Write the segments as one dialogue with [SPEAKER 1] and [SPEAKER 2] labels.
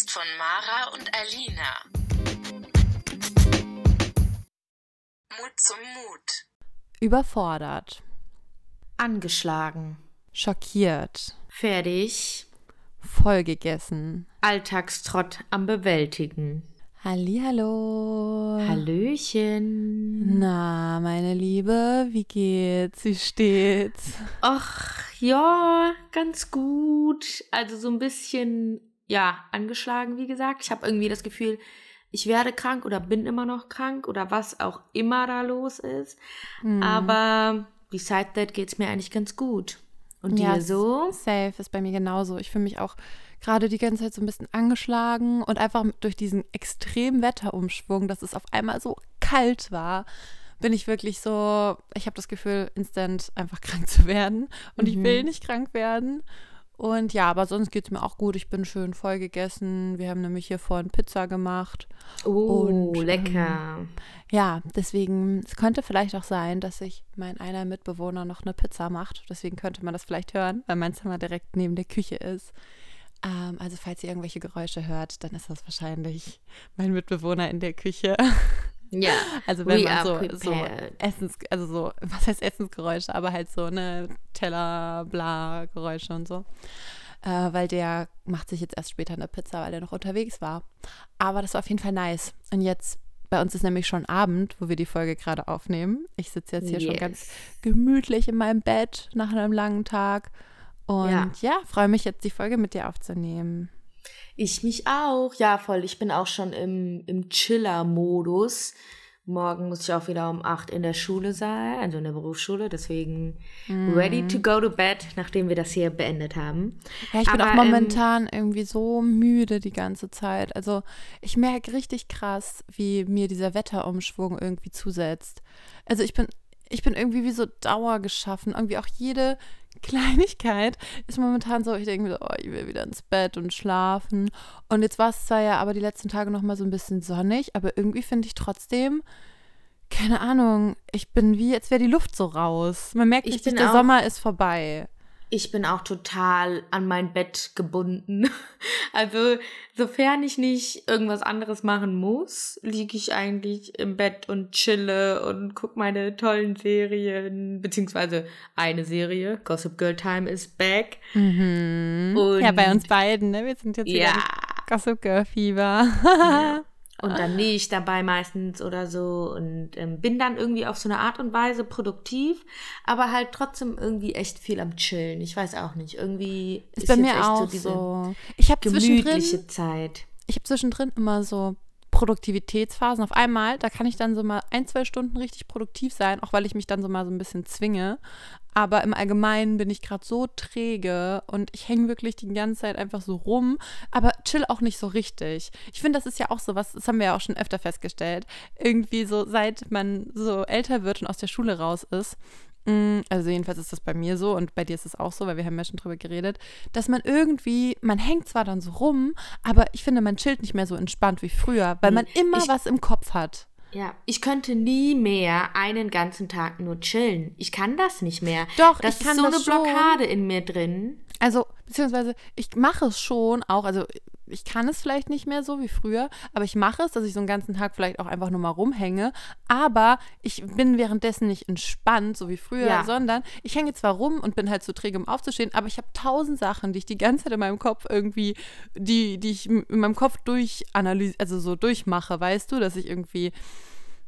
[SPEAKER 1] Podcast von Mara und Alina. Mut zum Mut.
[SPEAKER 2] Überfordert.
[SPEAKER 3] Angeschlagen.
[SPEAKER 2] Schockiert.
[SPEAKER 3] Fertig.
[SPEAKER 2] Vollgegessen.
[SPEAKER 3] Alltagstrott am Bewältigen.
[SPEAKER 2] Hallihallo.
[SPEAKER 3] Hallöchen.
[SPEAKER 2] Na, meine Liebe, wie geht's? Wie steht's?
[SPEAKER 3] Ach, ja, ganz gut. Also so ein bisschen, ja, angeschlagen, wie gesagt. Ich habe irgendwie das Gefühl, ich werde krank oder bin immer noch krank oder was auch immer da los ist.
[SPEAKER 2] Hm.
[SPEAKER 3] Aber beside that geht's mir eigentlich ganz gut. Und dir
[SPEAKER 2] Ja,
[SPEAKER 3] so?
[SPEAKER 2] Safe ist bei mir genauso. Ich fühle mich auch gerade die ganze Zeit so ein bisschen angeschlagen und einfach durch diesen extremen Wetterumschwung, dass es auf einmal so kalt war, bin ich wirklich so, ich habe das Gefühl, instant einfach krank zu werden. Und ich
[SPEAKER 3] Mhm.
[SPEAKER 2] will nicht krank werden. Und ja, aber sonst geht es mir auch gut. Ich bin schön voll gegessen. Wir haben nämlich hier vorhin Pizza gemacht.
[SPEAKER 3] Oh,
[SPEAKER 2] Und, ähm,
[SPEAKER 3] lecker.
[SPEAKER 2] Ja, deswegen, es könnte vielleicht auch sein, dass sich mein einer Mitbewohner noch eine Pizza macht. Deswegen könnte man das vielleicht hören, weil mein Zimmer direkt neben der Küche ist. Ähm, also falls ihr irgendwelche Geräusche hört, dann ist das wahrscheinlich mein Mitbewohner in der Küche.
[SPEAKER 3] ja.
[SPEAKER 2] Also wenn
[SPEAKER 3] We
[SPEAKER 2] man so, so. Essens, also so, was heißt Essensgeräusche, aber halt so eine Teller, bla Geräusche und so. Äh, weil der macht sich jetzt erst später eine Pizza, weil der noch unterwegs war. Aber das war auf jeden Fall nice. Und jetzt, bei uns ist nämlich schon Abend, wo wir die Folge gerade aufnehmen. Ich sitze jetzt hier schon ganz
[SPEAKER 3] Yes.
[SPEAKER 2] gemütlich in meinem Bett nach einem langen Tag. Und
[SPEAKER 3] Ja.
[SPEAKER 2] ja, freue mich jetzt, die Folge mit dir aufzunehmen.
[SPEAKER 3] Ich mich auch. Ja, voll. Ich bin auch schon im, im Chiller-Modus. Morgen muss ich auch wieder um 8 in der Schule sein, also in der Berufsschule. Deswegen ready to go to bed, nachdem wir das hier beendet haben.
[SPEAKER 2] Ja, ich bin
[SPEAKER 3] Aber,
[SPEAKER 2] auch
[SPEAKER 3] ähm,
[SPEAKER 2] momentan irgendwie so müde die ganze Zeit. Also ich merke richtig krass, wie mir dieser Wetterumschwung irgendwie zusetzt. Also ich bin, ich bin irgendwie wie so dauergeschaffen. Irgendwie auch jede Kleinigkeit ist momentan so, ich denke mir so, oh, ich will wieder ins Bett und schlafen. Und jetzt war es zwar ja aber die letzten Tage noch mal so ein bisschen sonnig, aber irgendwie finde ich trotzdem, keine Ahnung, ich bin wie, als wäre die Luft so raus. Man merkt
[SPEAKER 3] Ich
[SPEAKER 2] richtig, der Sommer ist vorbei.
[SPEAKER 3] Ich bin auch total an mein Bett gebunden. Also, sofern ich nicht irgendwas anderes machen muss, liege ich eigentlich im Bett und chille und gucke meine tollen Serien, beziehungsweise eine Serie, Gossip Girl Time is back.
[SPEAKER 2] Mhm. Ja, bei uns beiden, ne? Wir sind jetzt
[SPEAKER 3] Ja.
[SPEAKER 2] Gossip Girl Fieber.
[SPEAKER 3] Und dann nähe ich dabei meistens oder so und ähm, bin dann irgendwie auf so eine Art und Weise produktiv, aber halt trotzdem irgendwie echt viel am Chillen. Ich weiß auch nicht. Irgendwie
[SPEAKER 2] ist bei
[SPEAKER 3] jetzt
[SPEAKER 2] mir auch
[SPEAKER 3] diese
[SPEAKER 2] so. Ich habe zwischendrin,
[SPEAKER 3] gemütliche Zeit.
[SPEAKER 2] ich habe zwischendrin immer so Produktivitätsphasen. Auf einmal, da kann ich dann so mal ein, zwei Stunden richtig produktiv sein, auch weil ich mich dann so mal so ein bisschen zwinge. Aber im Allgemeinen bin ich gerade so träge und ich hänge wirklich die ganze Zeit einfach so rum, aber chill auch nicht so richtig. Ich finde, das ist ja auch so was, das haben wir ja auch schon öfter festgestellt. Irgendwie so, seit man so älter wird und aus der Schule raus ist, Also jedenfalls ist das bei mir so und bei dir ist es auch so, weil wir haben ja schon drüber geredet, dass man irgendwie, man hängt zwar dann so rum, aber ich finde, man chillt nicht mehr so entspannt wie früher, weil man immer
[SPEAKER 3] Ich-
[SPEAKER 2] was im Kopf hat.
[SPEAKER 3] Ja, ich könnte nie mehr einen ganzen Tag nur chillen. Ich kann das nicht mehr.
[SPEAKER 2] Doch,
[SPEAKER 3] das
[SPEAKER 2] ich kann
[SPEAKER 3] ist so
[SPEAKER 2] das
[SPEAKER 3] eine
[SPEAKER 2] schon.
[SPEAKER 3] Blockade in mir drin.
[SPEAKER 2] Also, beziehungsweise, ich mache es schon auch, also ich kann es vielleicht nicht mehr so wie früher, aber ich mache es, dass ich so einen ganzen Tag vielleicht auch einfach nur mal rumhänge, aber ich bin währenddessen nicht entspannt, so wie früher,
[SPEAKER 3] Ja.
[SPEAKER 2] sondern ich hänge zwar rum und bin halt zu träge, um aufzustehen, aber ich habe tausend Sachen, die ich die ganze Zeit in meinem Kopf irgendwie, die, die ich in meinem Kopf durchanalyse, also so durchmache, weißt du, dass ich irgendwie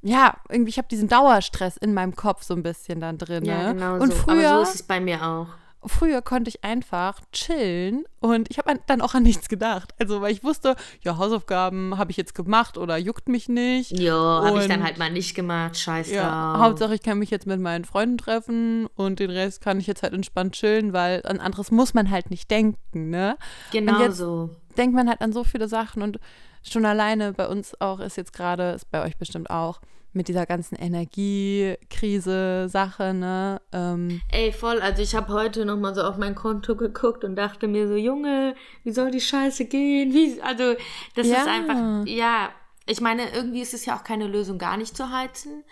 [SPEAKER 2] ja, irgendwie, ich habe diesen Dauerstress in meinem Kopf so ein bisschen dann drin.
[SPEAKER 3] Ja,
[SPEAKER 2] ne?
[SPEAKER 3] genau
[SPEAKER 2] Und
[SPEAKER 3] so.
[SPEAKER 2] früher,
[SPEAKER 3] Aber so ist es bei mir auch.
[SPEAKER 2] Früher konnte ich einfach chillen und ich habe dann auch an nichts gedacht. Also, weil ich wusste, ja, Hausaufgaben habe ich jetzt gemacht oder juckt mich nicht.
[SPEAKER 3] Jo, habe ich dann halt mal nicht gemacht. Scheiß
[SPEAKER 2] Ja. Hauptsache ich kann mich jetzt mit meinen Freunden treffen und den Rest kann ich jetzt halt entspannt chillen, weil an anderes muss man halt nicht denken, ne?
[SPEAKER 3] Genau so.
[SPEAKER 2] Denkt man halt an so viele Sachen und schon alleine bei uns auch ist jetzt gerade, ist bei euch bestimmt auch, mit dieser ganzen Energiekrise-Sache, ne? Ähm,
[SPEAKER 3] Ey, voll. Also ich habe heute noch mal so auf mein Konto geguckt und dachte mir so, Junge, wie soll die Scheiße gehen? Wie, also das
[SPEAKER 2] Ja.
[SPEAKER 3] ist einfach, ja. Ich meine, irgendwie ist es ja auch keine Lösung, gar nicht zu heizen.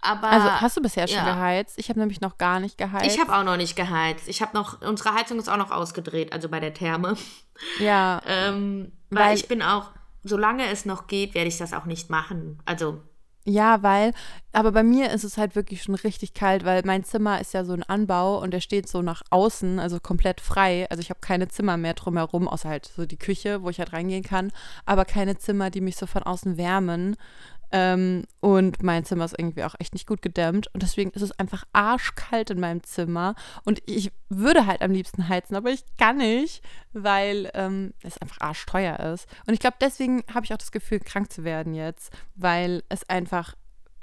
[SPEAKER 3] Aber
[SPEAKER 2] also hast du bisher schon
[SPEAKER 3] ja.
[SPEAKER 2] geheizt? Ich habe nämlich noch gar nicht geheizt.
[SPEAKER 3] ich habe auch noch nicht geheizt. Ich habe noch, unsere Heizung ist auch noch ausgedreht, also bei der Therme.
[SPEAKER 2] Ja,
[SPEAKER 3] Ähm, Weil,
[SPEAKER 2] Weil-
[SPEAKER 3] ich bin auch, solange es noch geht, werde ich das auch nicht machen. Also,
[SPEAKER 2] Ja, weil, aber bei mir ist es halt wirklich schon richtig kalt, weil mein Zimmer ist ja so ein Anbau und der steht so nach außen, also komplett frei. Also ich habe keine Zimmer mehr drumherum, außer halt so die Küche, wo ich halt reingehen kann, aber keine Zimmer, die mich so von außen wärmen. Ähm, und mein Zimmer ist irgendwie auch echt nicht gut gedämmt und deswegen ist es einfach arschkalt in meinem Zimmer und ich würde halt am liebsten heizen, aber ich kann nicht, weil ähm, es einfach arschteuer ist. Und ich glaube, deswegen habe ich auch das Gefühl, krank zu werden jetzt, weil es einfach,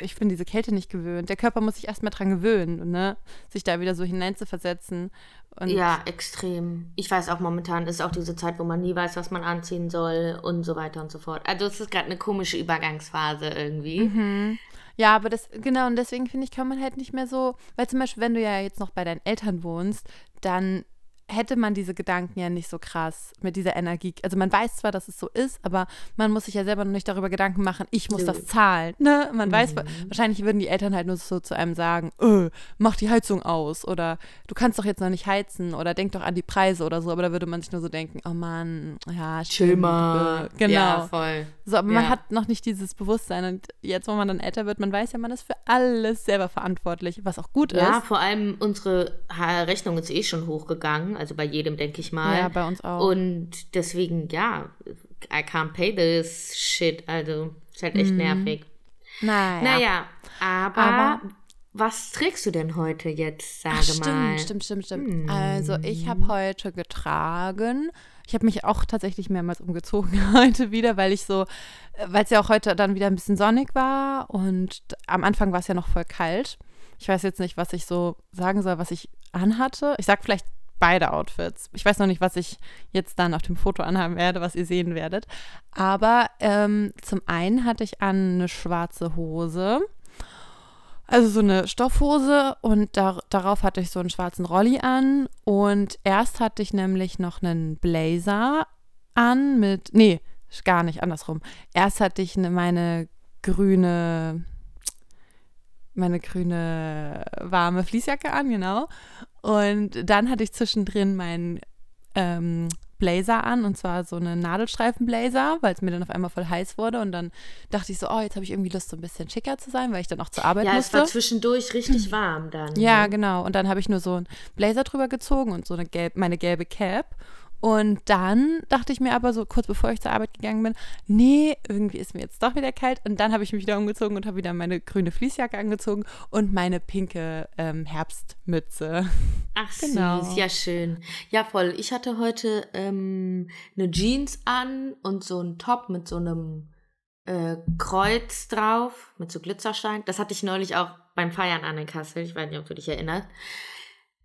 [SPEAKER 2] ich bin diese Kälte nicht gewöhnt. Der Körper muss sich erstmal dran gewöhnen, ne? sich da wieder so hineinzuversetzen. Und
[SPEAKER 3] ja, extrem. Ich weiß auch, momentan ist auch diese Zeit, wo man nie weiß, was man anziehen soll und so weiter und so fort. Also, es ist gerade eine komische Übergangsphase irgendwie.
[SPEAKER 2] Mhm. Ja, aber das, genau, und deswegen finde ich, kann man halt nicht mehr so, weil zum Beispiel, wenn du ja jetzt noch bei deinen Eltern wohnst, dann hätte man diese Gedanken ja nicht so krass mit dieser Energie. Also man weiß zwar, dass es so ist, aber man muss sich ja selber noch nicht darüber Gedanken machen, ich muss das zahlen. Ne? Man weiß,
[SPEAKER 3] Mhm.
[SPEAKER 2] wahrscheinlich würden die Eltern halt nur so zu einem sagen, äh, mach die Heizung aus oder du kannst doch jetzt noch nicht heizen oder denk doch an die Preise oder so, aber da würde man sich nur so denken, oh Mann, ja, stimmt, äh, Genau.
[SPEAKER 3] Ja, voll.
[SPEAKER 2] So, aber man
[SPEAKER 3] Ja.
[SPEAKER 2] hat noch nicht dieses Bewusstsein und jetzt, wo man dann älter wird, man weiß ja, man ist für alles selber verantwortlich, was auch gut
[SPEAKER 3] Ja,
[SPEAKER 2] ist.
[SPEAKER 3] vor allem unsere Rechnung ist eh schon hochgegangen, also bei jedem, denke ich mal.
[SPEAKER 2] Ja, bei uns auch.
[SPEAKER 3] Und deswegen, ja, I can't pay this shit. Also, ist halt echt nervig.
[SPEAKER 2] naja.
[SPEAKER 3] Naja, aber,
[SPEAKER 2] Aber-
[SPEAKER 3] was trägst du denn heute jetzt, sage
[SPEAKER 2] Ach, stimmt,
[SPEAKER 3] mal?
[SPEAKER 2] stimmt, stimmt, stimmt.
[SPEAKER 3] Hm.
[SPEAKER 2] Also ich habe heute getragen. Ich habe mich auch tatsächlich mehrmals umgezogen heute wieder, weil ich so, weil es ja auch heute dann wieder ein bisschen sonnig war und am Anfang war es ja noch voll kalt. Ich weiß jetzt nicht, was ich so sagen soll, was ich anhatte. Ich sag vielleicht beide Outfits. Ich weiß noch nicht, was ich jetzt dann auf dem Foto anhaben werde, was ihr sehen werdet. Aber ähm, zum einen hatte ich an eine schwarze Hose. Also so eine Stoffhose und da, darauf hatte ich so einen schwarzen Rolli an. Und erst hatte ich nämlich noch einen Blazer an mit, nee, gar nicht, andersrum. Erst hatte ich ne, meine grüne, meine grüne warme Fließjacke an, genau. Und dann hatte ich zwischendrin meinen ähm, Blazer an und zwar so einen Nadelstreifen-Blazer, weil es mir dann auf einmal voll heiß wurde und dann dachte ich so, oh, jetzt habe ich irgendwie Lust, so ein bisschen schicker zu sein, weil ich dann auch zur Arbeit
[SPEAKER 3] Ja, es
[SPEAKER 2] musste.
[SPEAKER 3] war zwischendurch richtig warm dann.
[SPEAKER 2] Ja,
[SPEAKER 3] ne?
[SPEAKER 2] genau. Und dann habe ich nur so einen Blazer drüber gezogen und so eine gelb, meine gelbe Cap. Und dann dachte ich mir aber so kurz bevor ich zur Arbeit gegangen bin, nee, irgendwie ist mir jetzt doch wieder kalt. Und dann habe ich mich wieder umgezogen und habe wieder meine grüne Fließjacke angezogen und meine pinke ähm, Herbstmütze.
[SPEAKER 3] Ach
[SPEAKER 2] Genau.
[SPEAKER 3] süß, ja schön. Ja, voll. Ich hatte heute ähm, eine Jeans an und so einen Top mit so einem äh, Kreuz drauf, mit so Glitzerstein. Das hatte ich neulich auch beim Feiern an in Kassel. Ich weiß nicht, ob du dich erinnerst.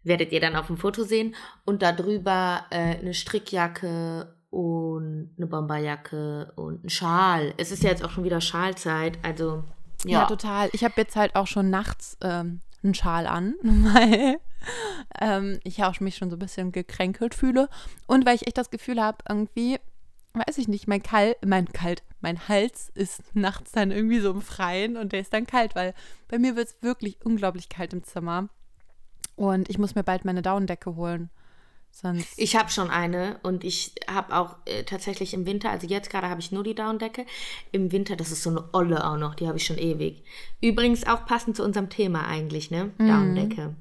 [SPEAKER 3] Werdet ihr dann auf dem Foto sehen. Und da drüber äh, eine Strickjacke und eine Bomberjacke und ein Schal. Es ist ja jetzt auch schon wieder Schalzeit, also
[SPEAKER 2] Ja,
[SPEAKER 3] ja.
[SPEAKER 2] total. Ich habe jetzt halt auch schon nachts ähm, einen Schal an, weil ähm, ich auch mich schon so ein bisschen gekränkelt fühle. Und weil ich echt das Gefühl habe, irgendwie, weiß ich nicht, mein Kalt, mein Kalt, mein Hals ist nachts dann irgendwie so im Freien und der ist dann kalt, weil bei mir wird es wirklich unglaublich kalt im Zimmer. Und ich muss mir bald meine Daunendecke holen. Sonst.
[SPEAKER 3] Ich habe schon eine und ich habe auch äh, tatsächlich im Winter, also jetzt gerade habe ich nur die Daunendecke. Im Winter, das ist so eine Olle auch noch, die habe ich schon ewig. Übrigens auch passend zu unserem Thema eigentlich, ne? Daunendecke.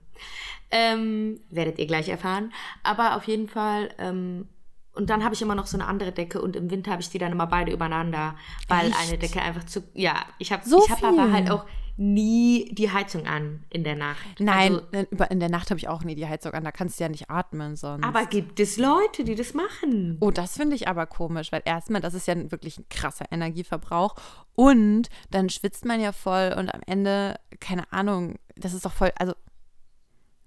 [SPEAKER 3] Ähm, werdet ihr gleich erfahren. Aber auf jeden Fall, ähm, und dann habe ich immer noch so eine andere Decke und im Winter habe ich die dann immer beide übereinander, weil
[SPEAKER 2] Echt?
[SPEAKER 3] eine Decke einfach zu. Ja, ich habe
[SPEAKER 2] So
[SPEAKER 3] ich hab aber halt auch nie die Heizung an in der Nacht.
[SPEAKER 2] Nein,
[SPEAKER 3] Also,
[SPEAKER 2] in- der Nacht habe ich auch nie die Heizung an, da kannst du ja nicht atmen sonst.
[SPEAKER 3] aber gibt es Leute, die das machen?
[SPEAKER 2] Oh, das finde ich aber komisch, weil erstmal, das ist ja wirklich ein krasser Energieverbrauch und dann schwitzt man ja voll und am Ende, keine Ahnung, das ist doch voll, also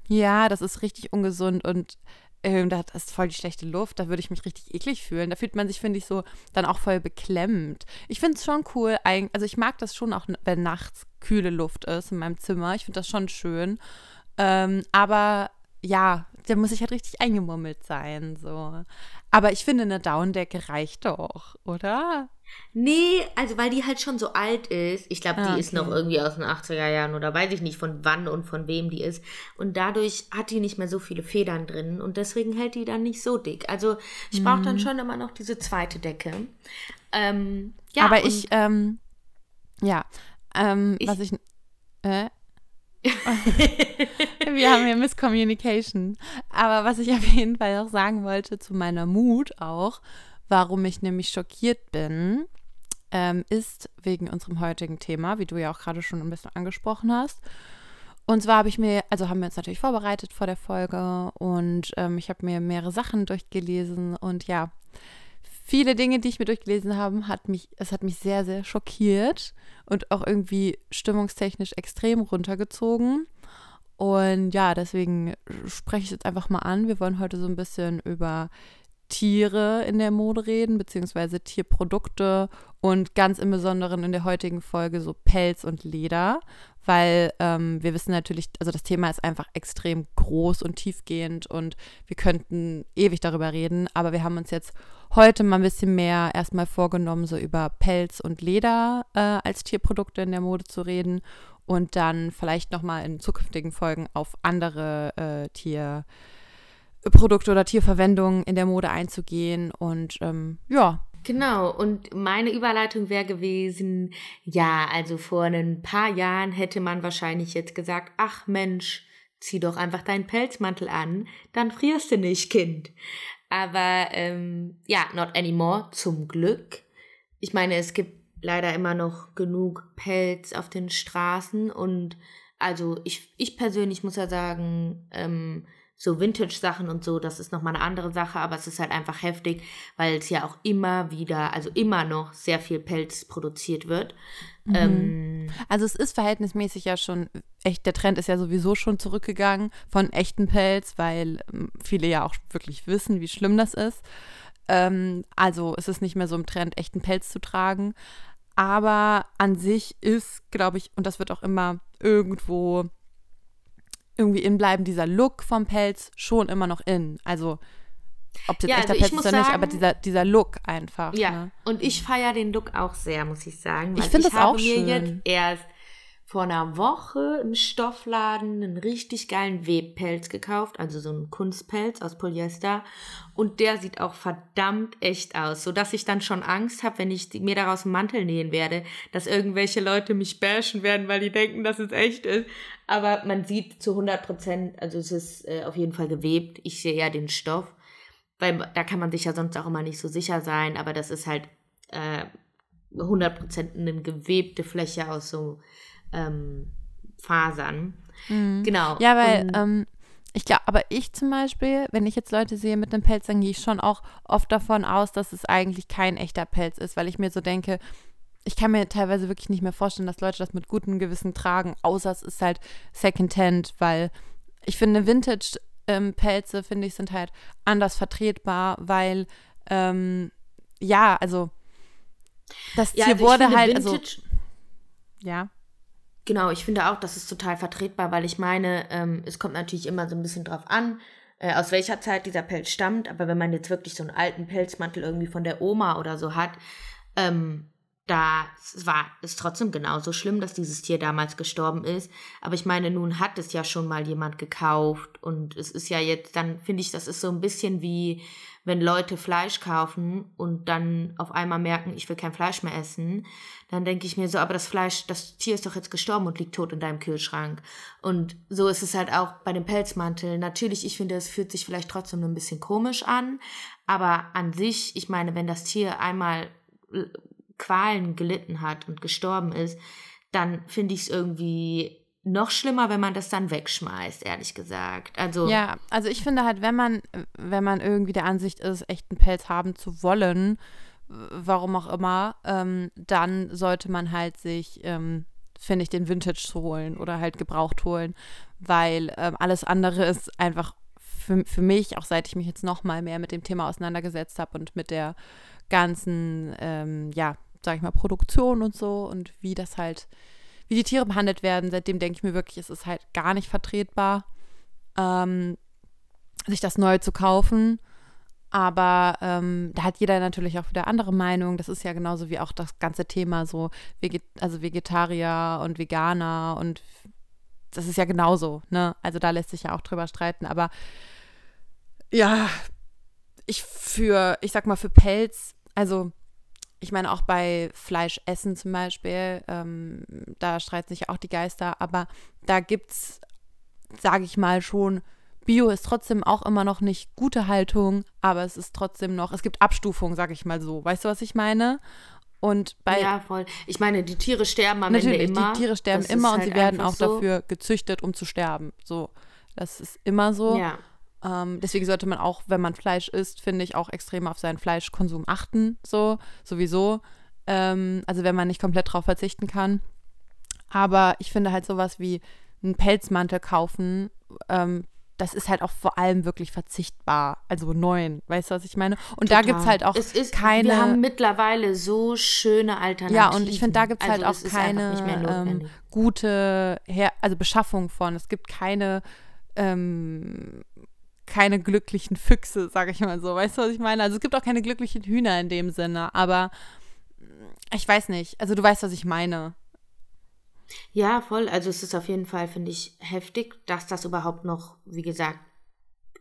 [SPEAKER 2] ja, das ist richtig ungesund und ähm, das ist voll die schlechte Luft, da würde ich mich richtig eklig fühlen. Da fühlt man sich, finde ich, so dann auch voll beklemmt. Ich finde es schon cool, also ich mag das schon auch, wenn nachts kühle Luft ist in meinem Zimmer. Ich finde das schon schön. Ähm, aber ja, der muss ich halt richtig eingemummelt sein, so. Aber ich finde, eine Downdecke reicht doch, oder?
[SPEAKER 3] Nee, also weil die halt schon so alt ist. Ich glaube, die
[SPEAKER 2] Ah,
[SPEAKER 3] ist noch
[SPEAKER 2] okay.
[SPEAKER 3] irgendwie aus den 80er Jahren oder weiß ich nicht von wann und von wem die ist. Und dadurch hat die nicht mehr so viele Federn drin und deswegen hält die dann nicht so dick. Also ich brauche
[SPEAKER 2] Mhm.
[SPEAKER 3] dann schon immer noch diese zweite Decke. Ähm, ja,
[SPEAKER 2] Aber ich, ähm, ja, ähm,
[SPEAKER 3] Ich-
[SPEAKER 2] was ich, äh? Wir haben hier Misscommunication. Aber was ich auf jeden Fall auch sagen wollte zu meiner Mut auch, warum ich nämlich schockiert bin, ähm, ist wegen unserem heutigen Thema, wie du ja auch gerade schon ein bisschen angesprochen hast. Und zwar habe ich mir, also haben wir uns natürlich vorbereitet vor der Folge und ähm, ich habe mir mehrere Sachen durchgelesen und ja, viele Dinge, die ich mir durchgelesen habe, hat mich, es hat mich sehr, sehr schockiert und auch irgendwie stimmungstechnisch extrem runtergezogen. Und ja, deswegen spreche ich jetzt einfach mal an. Wir wollen heute so ein bisschen über Tiere in der Mode reden, beziehungsweise Tierprodukte und ganz im Besonderen in der heutigen Folge so Pelz und Leder, weil ähm, wir wissen natürlich, also das Thema ist einfach extrem groß und tiefgehend und wir könnten ewig darüber reden, aber wir haben uns jetzt heute mal ein bisschen mehr erstmal vorgenommen, so über Pelz und Leder äh, als Tierprodukte in der Mode zu reden und dann vielleicht nochmal in zukünftigen Folgen auf andere äh, Tier Produkte oder Tierverwendungen in der Mode einzugehen. Und ähm, ja,
[SPEAKER 3] Genau, und meine Überleitung wäre gewesen, ja, also vor ein paar Jahren hätte man wahrscheinlich jetzt gesagt, ach Mensch, zieh doch einfach deinen Pelzmantel an, dann frierst du nicht, Kind. Aber ähm, ja, not anymore, zum Glück. Ich meine, es gibt leider immer noch genug Pelz auf den Straßen und also ich, ich persönlich muss ja sagen, ähm, so Vintage-Sachen und so, das ist nochmal eine andere Sache, aber es ist halt einfach heftig, weil es ja auch immer wieder, also immer noch sehr viel Pelz produziert wird. Ähm,
[SPEAKER 2] also es ist verhältnismäßig ja schon echt, der Trend ist ja sowieso schon zurückgegangen von echten Pelz, weil ähm, viele ja auch wirklich wissen, wie schlimm das ist. Ähm, also es ist nicht mehr so im Trend, echten Pelz zu tragen. Aber an sich ist, glaube ich, und das wird auch immer irgendwo irgendwie in bleiben, dieser Look vom Pelz schon immer noch in. Also ob jetzt
[SPEAKER 3] Ja,
[SPEAKER 2] echter
[SPEAKER 3] also
[SPEAKER 2] Pelz ist oder nicht,
[SPEAKER 3] sagen-
[SPEAKER 2] aber dieser, dieser Look einfach.
[SPEAKER 3] Ja,
[SPEAKER 2] Ne?
[SPEAKER 3] und ich feiere den Look auch sehr, muss ich sagen.
[SPEAKER 2] Ich
[SPEAKER 3] weil
[SPEAKER 2] find das
[SPEAKER 3] habe
[SPEAKER 2] auch
[SPEAKER 3] mir
[SPEAKER 2] schön.
[SPEAKER 3] jetzt erst vor einer Woche im Stoffladen einen richtig geilen Webpelz gekauft, also so einen Kunstpelz aus Polyester. Und der sieht auch verdammt echt aus, sodass ich dann schon Angst habe, wenn ich mir daraus einen Mantel nähen werde, dass irgendwelche Leute mich bashen werden, weil die denken, dass es echt ist. Aber man sieht zu 100 Prozent, also es ist äh, auf jeden Fall gewebt. Ich sehe ja den Stoff weil da kann man sich ja sonst auch immer nicht so sicher sein, aber das ist halt äh, 100% eine gewebte Fläche aus so ähm, Fasern. Genau.
[SPEAKER 2] Ja, weil ähm, ich glaube, aber ich zum Beispiel, wenn ich jetzt Leute sehe mit einem Pelz, dann gehe ich schon auch oft davon aus, dass es eigentlich kein echter Pelz ist, weil ich mir so denke, ich kann mir teilweise wirklich nicht mehr vorstellen, dass Leute das mit gutem Gewissen tragen, außer es ist halt Secondhand, weil ich finde, Vintage-Pelze, finde ich, sind halt anders vertretbar, weil, ähm, ja, also das
[SPEAKER 3] ja,
[SPEAKER 2] Tier
[SPEAKER 3] also
[SPEAKER 2] wurde halt, also,
[SPEAKER 3] Vintage,
[SPEAKER 2] ja.
[SPEAKER 3] Genau, ich finde auch, das ist total vertretbar, weil ich meine, ähm, es kommt natürlich immer so ein bisschen drauf an, äh, aus welcher Zeit dieser Pelz stammt, aber wenn man jetzt wirklich so einen alten Pelzmantel irgendwie von der Oma oder so hat, ähm, da war es trotzdem genauso schlimm, dass dieses Tier damals gestorben ist. Aber ich meine, nun hat es ja schon mal jemand gekauft und es ist ja jetzt, dann finde ich, das ist so ein bisschen wie, wenn Leute Fleisch kaufen und dann auf einmal merken, ich will kein Fleisch mehr essen, dann denke ich mir so, aber das Fleisch, das Tier ist doch jetzt gestorben und liegt tot in deinem Kühlschrank. Und so ist es halt auch bei dem Pelzmantel. Natürlich, ich finde, es fühlt sich vielleicht trotzdem ein bisschen komisch an, aber an sich, ich meine, wenn das Tier einmal äh, Qualen gelitten hat und gestorben ist, dann finde ich es irgendwie noch schlimmer, wenn man das dann wegschmeißt, ehrlich gesagt. Also
[SPEAKER 2] Ja, also ich finde halt, wenn man, wenn man irgendwie der Ansicht ist, echten Pelz haben zu wollen, warum auch immer, ähm, dann sollte man halt sich, ähm, finde ich, den Vintage holen oder halt gebraucht holen, weil ähm, alles andere ist einfach für, für mich, auch seit ich mich jetzt noch mal mehr mit dem Thema auseinandergesetzt habe und mit der ganzen, ähm, ja, sag ich mal, Produktion und so und wie das halt, wie die Tiere behandelt werden, seitdem denke ich mir wirklich, es ist halt gar nicht vertretbar. Ähm, sich das neu zu kaufen. Aber ähm, da hat jeder natürlich auch wieder andere Meinung. Das ist ja genauso wie auch das ganze Thema so, Veget also Vegetarier und Veganer und das ist ja genauso, ne? Also da lässt sich ja auch drüber streiten. Aber ja, ich für, ich sag mal, für Pelz, also ich meine auch bei Fleischessen zum Beispiel, ähm, da streiten sich ja auch die Geister, aber da gibt's, sage ich mal, schon Bio ist trotzdem auch immer noch nicht gute Haltung, aber es ist trotzdem noch, es gibt Abstufungen, sage ich mal so. Weißt du, was ich meine? Und bei
[SPEAKER 3] ja, voll. Ich meine, die Tiere sterben am
[SPEAKER 2] natürlich,
[SPEAKER 3] Ende immer.
[SPEAKER 2] die Tiere sterben
[SPEAKER 3] Das
[SPEAKER 2] immer und
[SPEAKER 3] halt
[SPEAKER 2] sie werden auch
[SPEAKER 3] so.
[SPEAKER 2] dafür gezüchtet, um zu sterben. So, das ist immer so.
[SPEAKER 3] Ja.
[SPEAKER 2] Ähm, deswegen sollte man auch, wenn man Fleisch isst, finde ich, auch extrem auf seinen Fleischkonsum achten. So, sowieso. Ähm, also wenn man nicht komplett drauf verzichten kann. Aber ich finde halt sowas wie einen Pelzmantel kaufen, ähm, das ist halt auch vor allem wirklich verzichtbar. Also neuen, weißt du, was ich meine? Und da gibt es
[SPEAKER 3] Total.
[SPEAKER 2] halt auch
[SPEAKER 3] es ist,
[SPEAKER 2] keine.
[SPEAKER 3] Wir haben mittlerweile so schöne Alternativen.
[SPEAKER 2] Ja, und ich finde, da gibt es halt
[SPEAKER 3] Also
[SPEAKER 2] auch
[SPEAKER 3] es nicht mehr
[SPEAKER 2] keine ähm, gute Her also Beschaffung von. Es gibt keine, ähm, keine glücklichen Füchse, sage ich mal so. Weißt du, was ich meine? Also es gibt auch keine glücklichen Hühner in dem Sinne, aber mm, ich weiß nicht. Also du weißt, was ich meine.
[SPEAKER 3] Ja, voll. Also es ist auf jeden Fall, finde ich, heftig, dass das überhaupt noch, wie gesagt,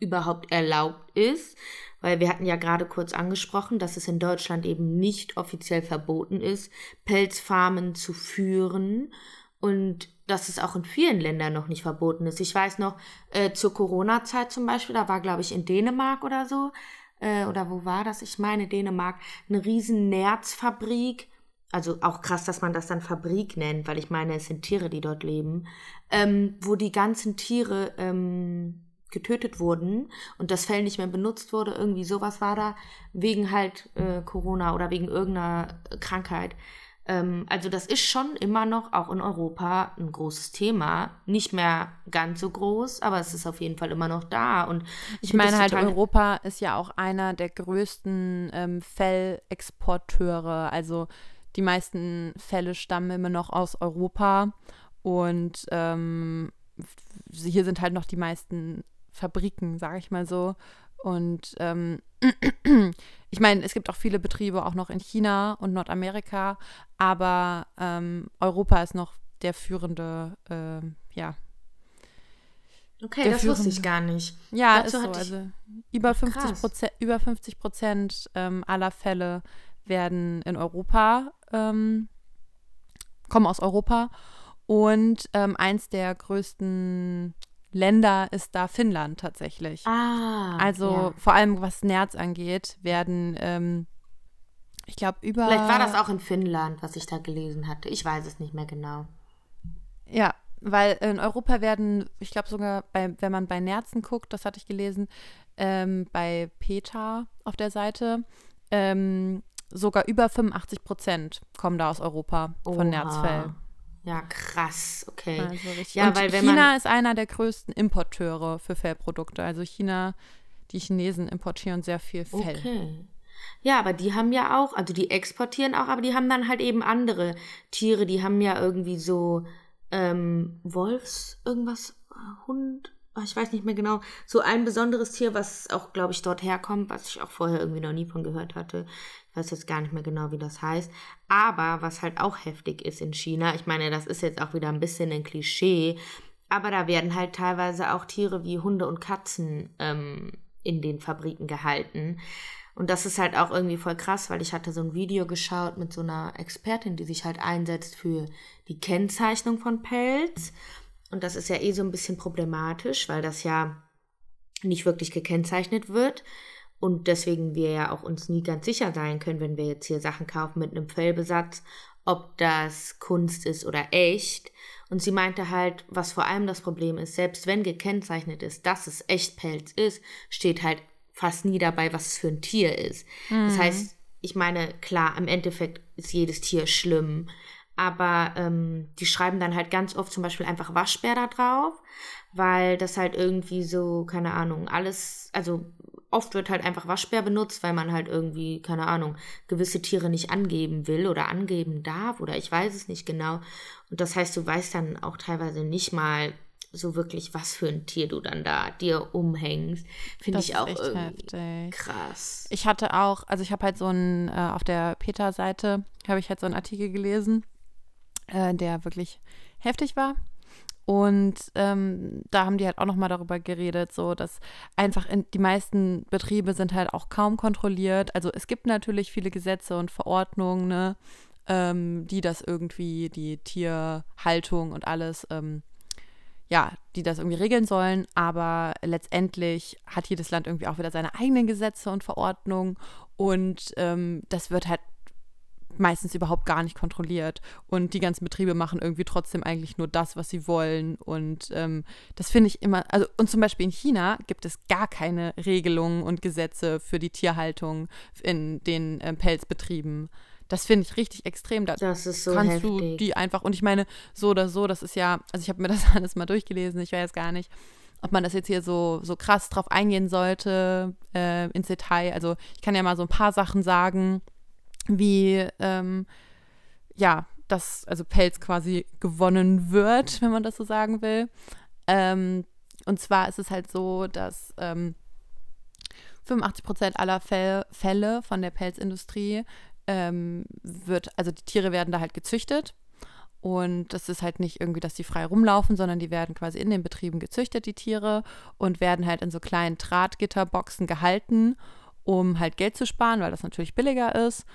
[SPEAKER 3] überhaupt erlaubt ist. Weil wir hatten ja gerade kurz angesprochen, dass es in Deutschland eben nicht offiziell verboten ist, Pelzfarmen zu führen. Und dass es auch in vielen Ländern noch nicht verboten ist. Ich weiß noch, äh, zur Corona-Zeit zum Beispiel, da war, glaube ich, in Dänemark oder so, äh, oder wo war das? Ich meine Dänemark, eine riesen Nerzfabrik. Also auch krass, dass man das dann Fabrik nennt, weil ich meine, es sind Tiere, die dort leben, ähm, wo die ganzen Tiere ähm, getötet wurden und das Fell nicht mehr benutzt wurde, irgendwie sowas war da, wegen halt äh, Corona oder wegen irgendeiner Krankheit. Ähm, also das ist schon immer noch auch in Europa ein großes Thema. Nicht mehr ganz so groß, aber es ist auf jeden Fall immer noch da. Und
[SPEAKER 2] Ich
[SPEAKER 3] find
[SPEAKER 2] meine halt, Europa ist ja auch einer der größten ähm, Fellexporteure. Also die meisten Fälle stammen immer noch aus Europa. Und ähm, hier sind halt noch die meisten Fabriken, sage ich mal so. Und ähm, ich meine, es gibt auch viele Betriebe auch noch in China und Nordamerika, aber ähm, Europa ist noch der führende, ähm, ja,
[SPEAKER 3] Okay,
[SPEAKER 2] der
[SPEAKER 3] das wusste ich
[SPEAKER 2] führende-
[SPEAKER 3] gar nicht.
[SPEAKER 2] ja,
[SPEAKER 3] Dazu
[SPEAKER 2] ist so. Also über 50
[SPEAKER 3] Krass.
[SPEAKER 2] Prozent, über 50 Prozent ähm, aller Fälle werden in Europa, ähm, kommen aus Europa. Und ähm, eins der größten Länder ist da Finnland tatsächlich.
[SPEAKER 3] Ah,
[SPEAKER 2] also
[SPEAKER 3] ja.
[SPEAKER 2] vor allem was Nerz angeht, werden, ähm, ich glaube, über.
[SPEAKER 3] Vielleicht war das auch in Finnland, was ich da gelesen hatte. Ich weiß es nicht mehr genau.
[SPEAKER 2] Ja, weil in Europa werden, ich glaube sogar, bei, wenn man bei Nerzen guckt, das hatte ich gelesen, ähm, bei PETA auf der Seite, ähm, sogar über 85 Prozent kommen da aus Europa von
[SPEAKER 3] Oha.
[SPEAKER 2] Nerzfell.
[SPEAKER 3] Ja, krass, okay.
[SPEAKER 2] Also.
[SPEAKER 3] Ja,
[SPEAKER 2] Und
[SPEAKER 3] weil wenn
[SPEAKER 2] China
[SPEAKER 3] man-
[SPEAKER 2] ist einer der größten Importeure für Fellprodukte. Also China, die Chinesen importieren sehr viel Fell.
[SPEAKER 3] Okay. Ja, aber die haben ja auch, also die exportieren auch, aber die haben dann halt eben andere Tiere, die haben ja irgendwie so ähm, Wolfs, irgendwas, Hund, ah, ich weiß nicht mehr genau, so ein besonderes Tier, was auch, glaube ich, dort herkommt, was ich auch vorher irgendwie noch nie von gehört hatte. Weiß jetzt gar nicht mehr genau, wie das heißt. Aber was halt auch heftig ist in China, ich meine, das ist jetzt auch wieder ein bisschen ein Klischee, aber da werden halt teilweise auch Tiere wie Hunde und Katzen ähm, in den Fabriken gehalten. Und das ist halt auch irgendwie voll krass, weil ich hatte so ein Video geschaut mit so einer Expertin, die sich halt einsetzt für die Kennzeichnung von Pelz. Und das ist ja eh so ein bisschen problematisch, weil das ja nicht wirklich gekennzeichnet wird. Und deswegen wir ja auch uns nie ganz sicher sein können, wenn wir jetzt hier Sachen kaufen mit einem Fellbesatz, ob das Kunst ist oder echt. Und sie meinte halt, was vor allem das Problem ist, selbst wenn gekennzeichnet ist, dass es Echtpelz ist, steht halt fast nie dabei, was es für ein Tier ist. Das heißt, ich meine, klar, im Endeffekt ist jedes Tier schlimm, aber ähm, die schreiben dann halt ganz oft zum Beispiel einfach Waschbär da drauf, weil das halt irgendwie so, keine Ahnung, alles, also oft wird halt einfach Waschbär benutzt, weil man halt irgendwie, keine Ahnung, gewisse Tiere nicht angeben will oder angeben darf oder ich weiß es nicht genau. Und das heißt, du weißt dann auch teilweise nicht mal so wirklich, was für ein Tier du dann da dir umhängst. Finde ich auch irgendwie
[SPEAKER 2] heftig.
[SPEAKER 3] krass.
[SPEAKER 2] Ich hatte auch, also ich habe halt so einen, äh, auf der Peter-Seite habe ich halt so einen Artikel gelesen, äh, der wirklich heftig war. Und ähm, da haben die halt auch nochmal darüber geredet, so dass einfach in, die meisten Betriebe sind halt auch kaum kontrolliert. Also es gibt natürlich viele Gesetze und Verordnungen, ne, ähm, die das irgendwie, die Tierhaltung und alles, ähm, ja, die das irgendwie regeln sollen. Aber letztendlich hat jedes Land irgendwie auch wieder seine eigenen Gesetze und Verordnungen. Und ähm, das wird halt meistens überhaupt gar nicht kontrolliert. Und die ganzen Betriebe machen irgendwie trotzdem eigentlich nur das, was sie wollen. Und ähm, das finde ich immer, also und zum Beispiel in China gibt es gar keine Regelungen und Gesetze für die Tierhaltung in den ähm, Pelzbetrieben. Das finde ich richtig extrem. Da
[SPEAKER 3] Das ist so
[SPEAKER 2] kannst du
[SPEAKER 3] heftig.
[SPEAKER 2] die einfach, und ich meine, so oder so, das ist ja, also ich habe mir das alles mal durchgelesen, ich weiß gar nicht, ob man das jetzt hier so, so krass drauf eingehen sollte äh, ins Detail. Also ich kann ja mal so ein paar Sachen sagen, wie, ähm, ja, dass also Pelz quasi gewonnen wird, wenn man das so sagen will. Ähm, und zwar ist es halt so, dass ähm, 85 Prozent aller Fälle, von der Pelzindustrie ähm, wird, also die Tiere werden da halt gezüchtet. Und das ist halt nicht irgendwie, dass die frei rumlaufen, sondern die werden quasi in den Betrieben gezüchtet, die Tiere, und werden halt in so kleinen Drahtgitterboxen gehalten, um halt Geld zu sparen, weil das natürlich billiger ist.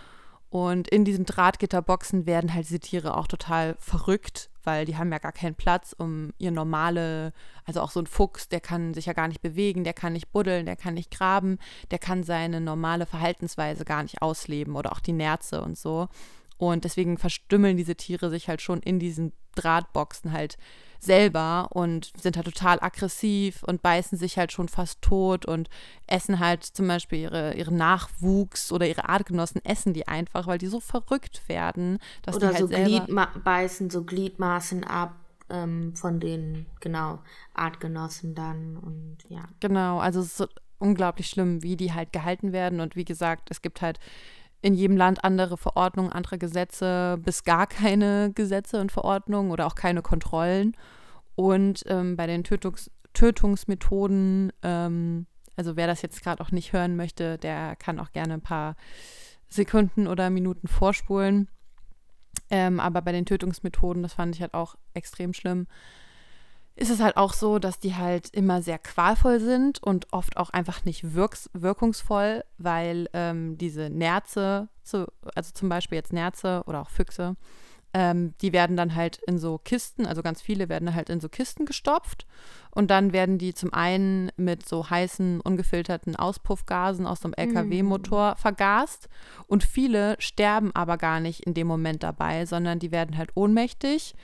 [SPEAKER 2] Und in diesen Drahtgitterboxen werden halt diese Tiere auch total verrückt, weil die haben ja gar keinen Platz, um ihr normale, also auch so ein Fuchs, der kann sich ja gar nicht bewegen, der kann nicht buddeln, der kann nicht graben, der kann seine normale Verhaltensweise gar nicht ausleben oder auch die Nerze und so. Und deswegen verstümmeln diese Tiere sich halt schon in diesen Drahtboxen halt selber und sind halt total aggressiv und beißen sich halt schon fast tot und essen halt zum Beispiel ihre, ihren Nachwuchs oder ihre Artgenossen essen die einfach, weil die so verrückt werden, dass
[SPEAKER 3] Oder
[SPEAKER 2] die halt
[SPEAKER 3] so
[SPEAKER 2] selber
[SPEAKER 3] Gliedma beißen so Gliedmaßen ab ähm, von den, genau, Artgenossen dann und ja.
[SPEAKER 2] Genau, also es ist so unglaublich schlimm, wie die halt gehalten werden. Und wie gesagt, es gibt halt in jedem Land andere Verordnungen, andere Gesetze, bis gar keine Gesetze und Verordnungen oder auch keine Kontrollen. Und ähm, bei den Tötungs Tötungsmethoden, ähm, also wer das jetzt gerade auch nicht hören möchte, der kann auch gerne ein paar Sekunden oder Minuten vorspulen. Ähm, aber bei den Tötungsmethoden, das fand ich halt auch extrem schlimm, ist es halt auch so, dass die halt immer sehr qualvoll sind und oft auch einfach nicht wirks wirkungsvoll, weil ähm, diese Nerze, zu, also zum Beispiel jetzt Nerze oder auch Füchse, ähm, die werden dann halt in so Kisten, also ganz viele werden halt in so Kisten gestopft und dann werden die zum einen mit so heißen, ungefilterten Auspuffgasen aus einem LKW-Motor vergast und viele sterben aber gar nicht in dem Moment dabei, sondern die werden halt ohnmächtig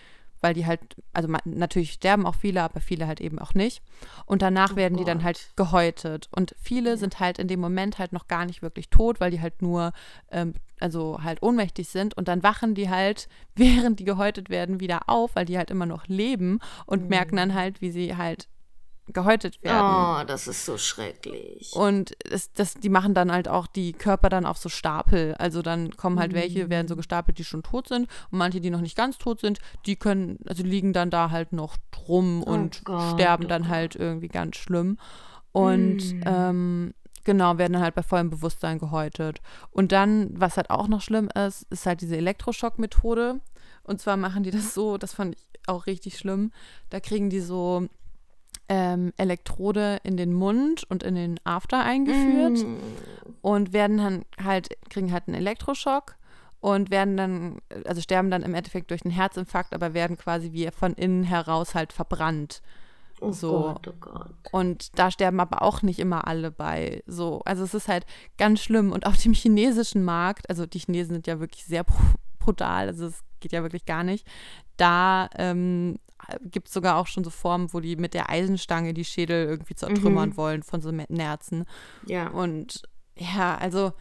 [SPEAKER 2] weil die halt, also natürlich sterben auch viele, aber viele halt eben auch nicht. Und danach
[SPEAKER 3] Oh
[SPEAKER 2] werden die dann
[SPEAKER 3] Gott.
[SPEAKER 2] halt gehäutet. Und viele sind halt in dem Moment halt noch gar nicht wirklich tot, weil die halt nur, ähm, also halt ohnmächtig sind. Und dann wachen die halt, während die gehäutet werden, wieder auf, weil die halt immer noch leben und merken dann halt, wie sie halt gehäutet werden.
[SPEAKER 3] Oh, das ist so schrecklich.
[SPEAKER 2] Und es, das, die machen dann halt auch die Körper dann auf so Stapel. Also dann kommen halt welche, werden so
[SPEAKER 3] Mhm.
[SPEAKER 2] gestapelt, die schon tot sind. Und manche, die noch nicht ganz tot sind, die können, also liegen dann da halt noch drum und
[SPEAKER 3] Gott,
[SPEAKER 2] sterben
[SPEAKER 3] oh
[SPEAKER 2] dann
[SPEAKER 3] Gott.
[SPEAKER 2] halt irgendwie ganz schlimm. Und
[SPEAKER 3] Mm.
[SPEAKER 2] ähm, genau, werden dann halt bei vollem Bewusstsein gehäutet. Und dann, was halt auch noch schlimm ist, ist halt diese Elektroschockmethode. Und zwar machen die das so, das fand ich auch richtig schlimm. Da kriegen die so ähm, Elektrode in den Mund und in den After eingeführt
[SPEAKER 3] Mm.
[SPEAKER 2] und werden dann halt, kriegen halt einen Elektroschock und werden dann, also sterben dann im Endeffekt durch einen Herzinfarkt, aber werden quasi wie von innen heraus halt verbrannt.
[SPEAKER 3] Oh
[SPEAKER 2] so.
[SPEAKER 3] Gott, oh Gott.
[SPEAKER 2] Und da sterben aber auch nicht immer alle bei. So, also es ist halt ganz schlimm. Und auf dem chinesischen Markt, also die Chinesen sind ja wirklich sehr bru- brutal, also es geht ja wirklich gar nicht. Da ähm, gibt es sogar auch schon so Formen, wo die mit der Eisenstange die Schädel irgendwie zertrümmern
[SPEAKER 3] Mhm.
[SPEAKER 2] wollen von so Nerzen.
[SPEAKER 3] Ja,
[SPEAKER 2] Und ja, also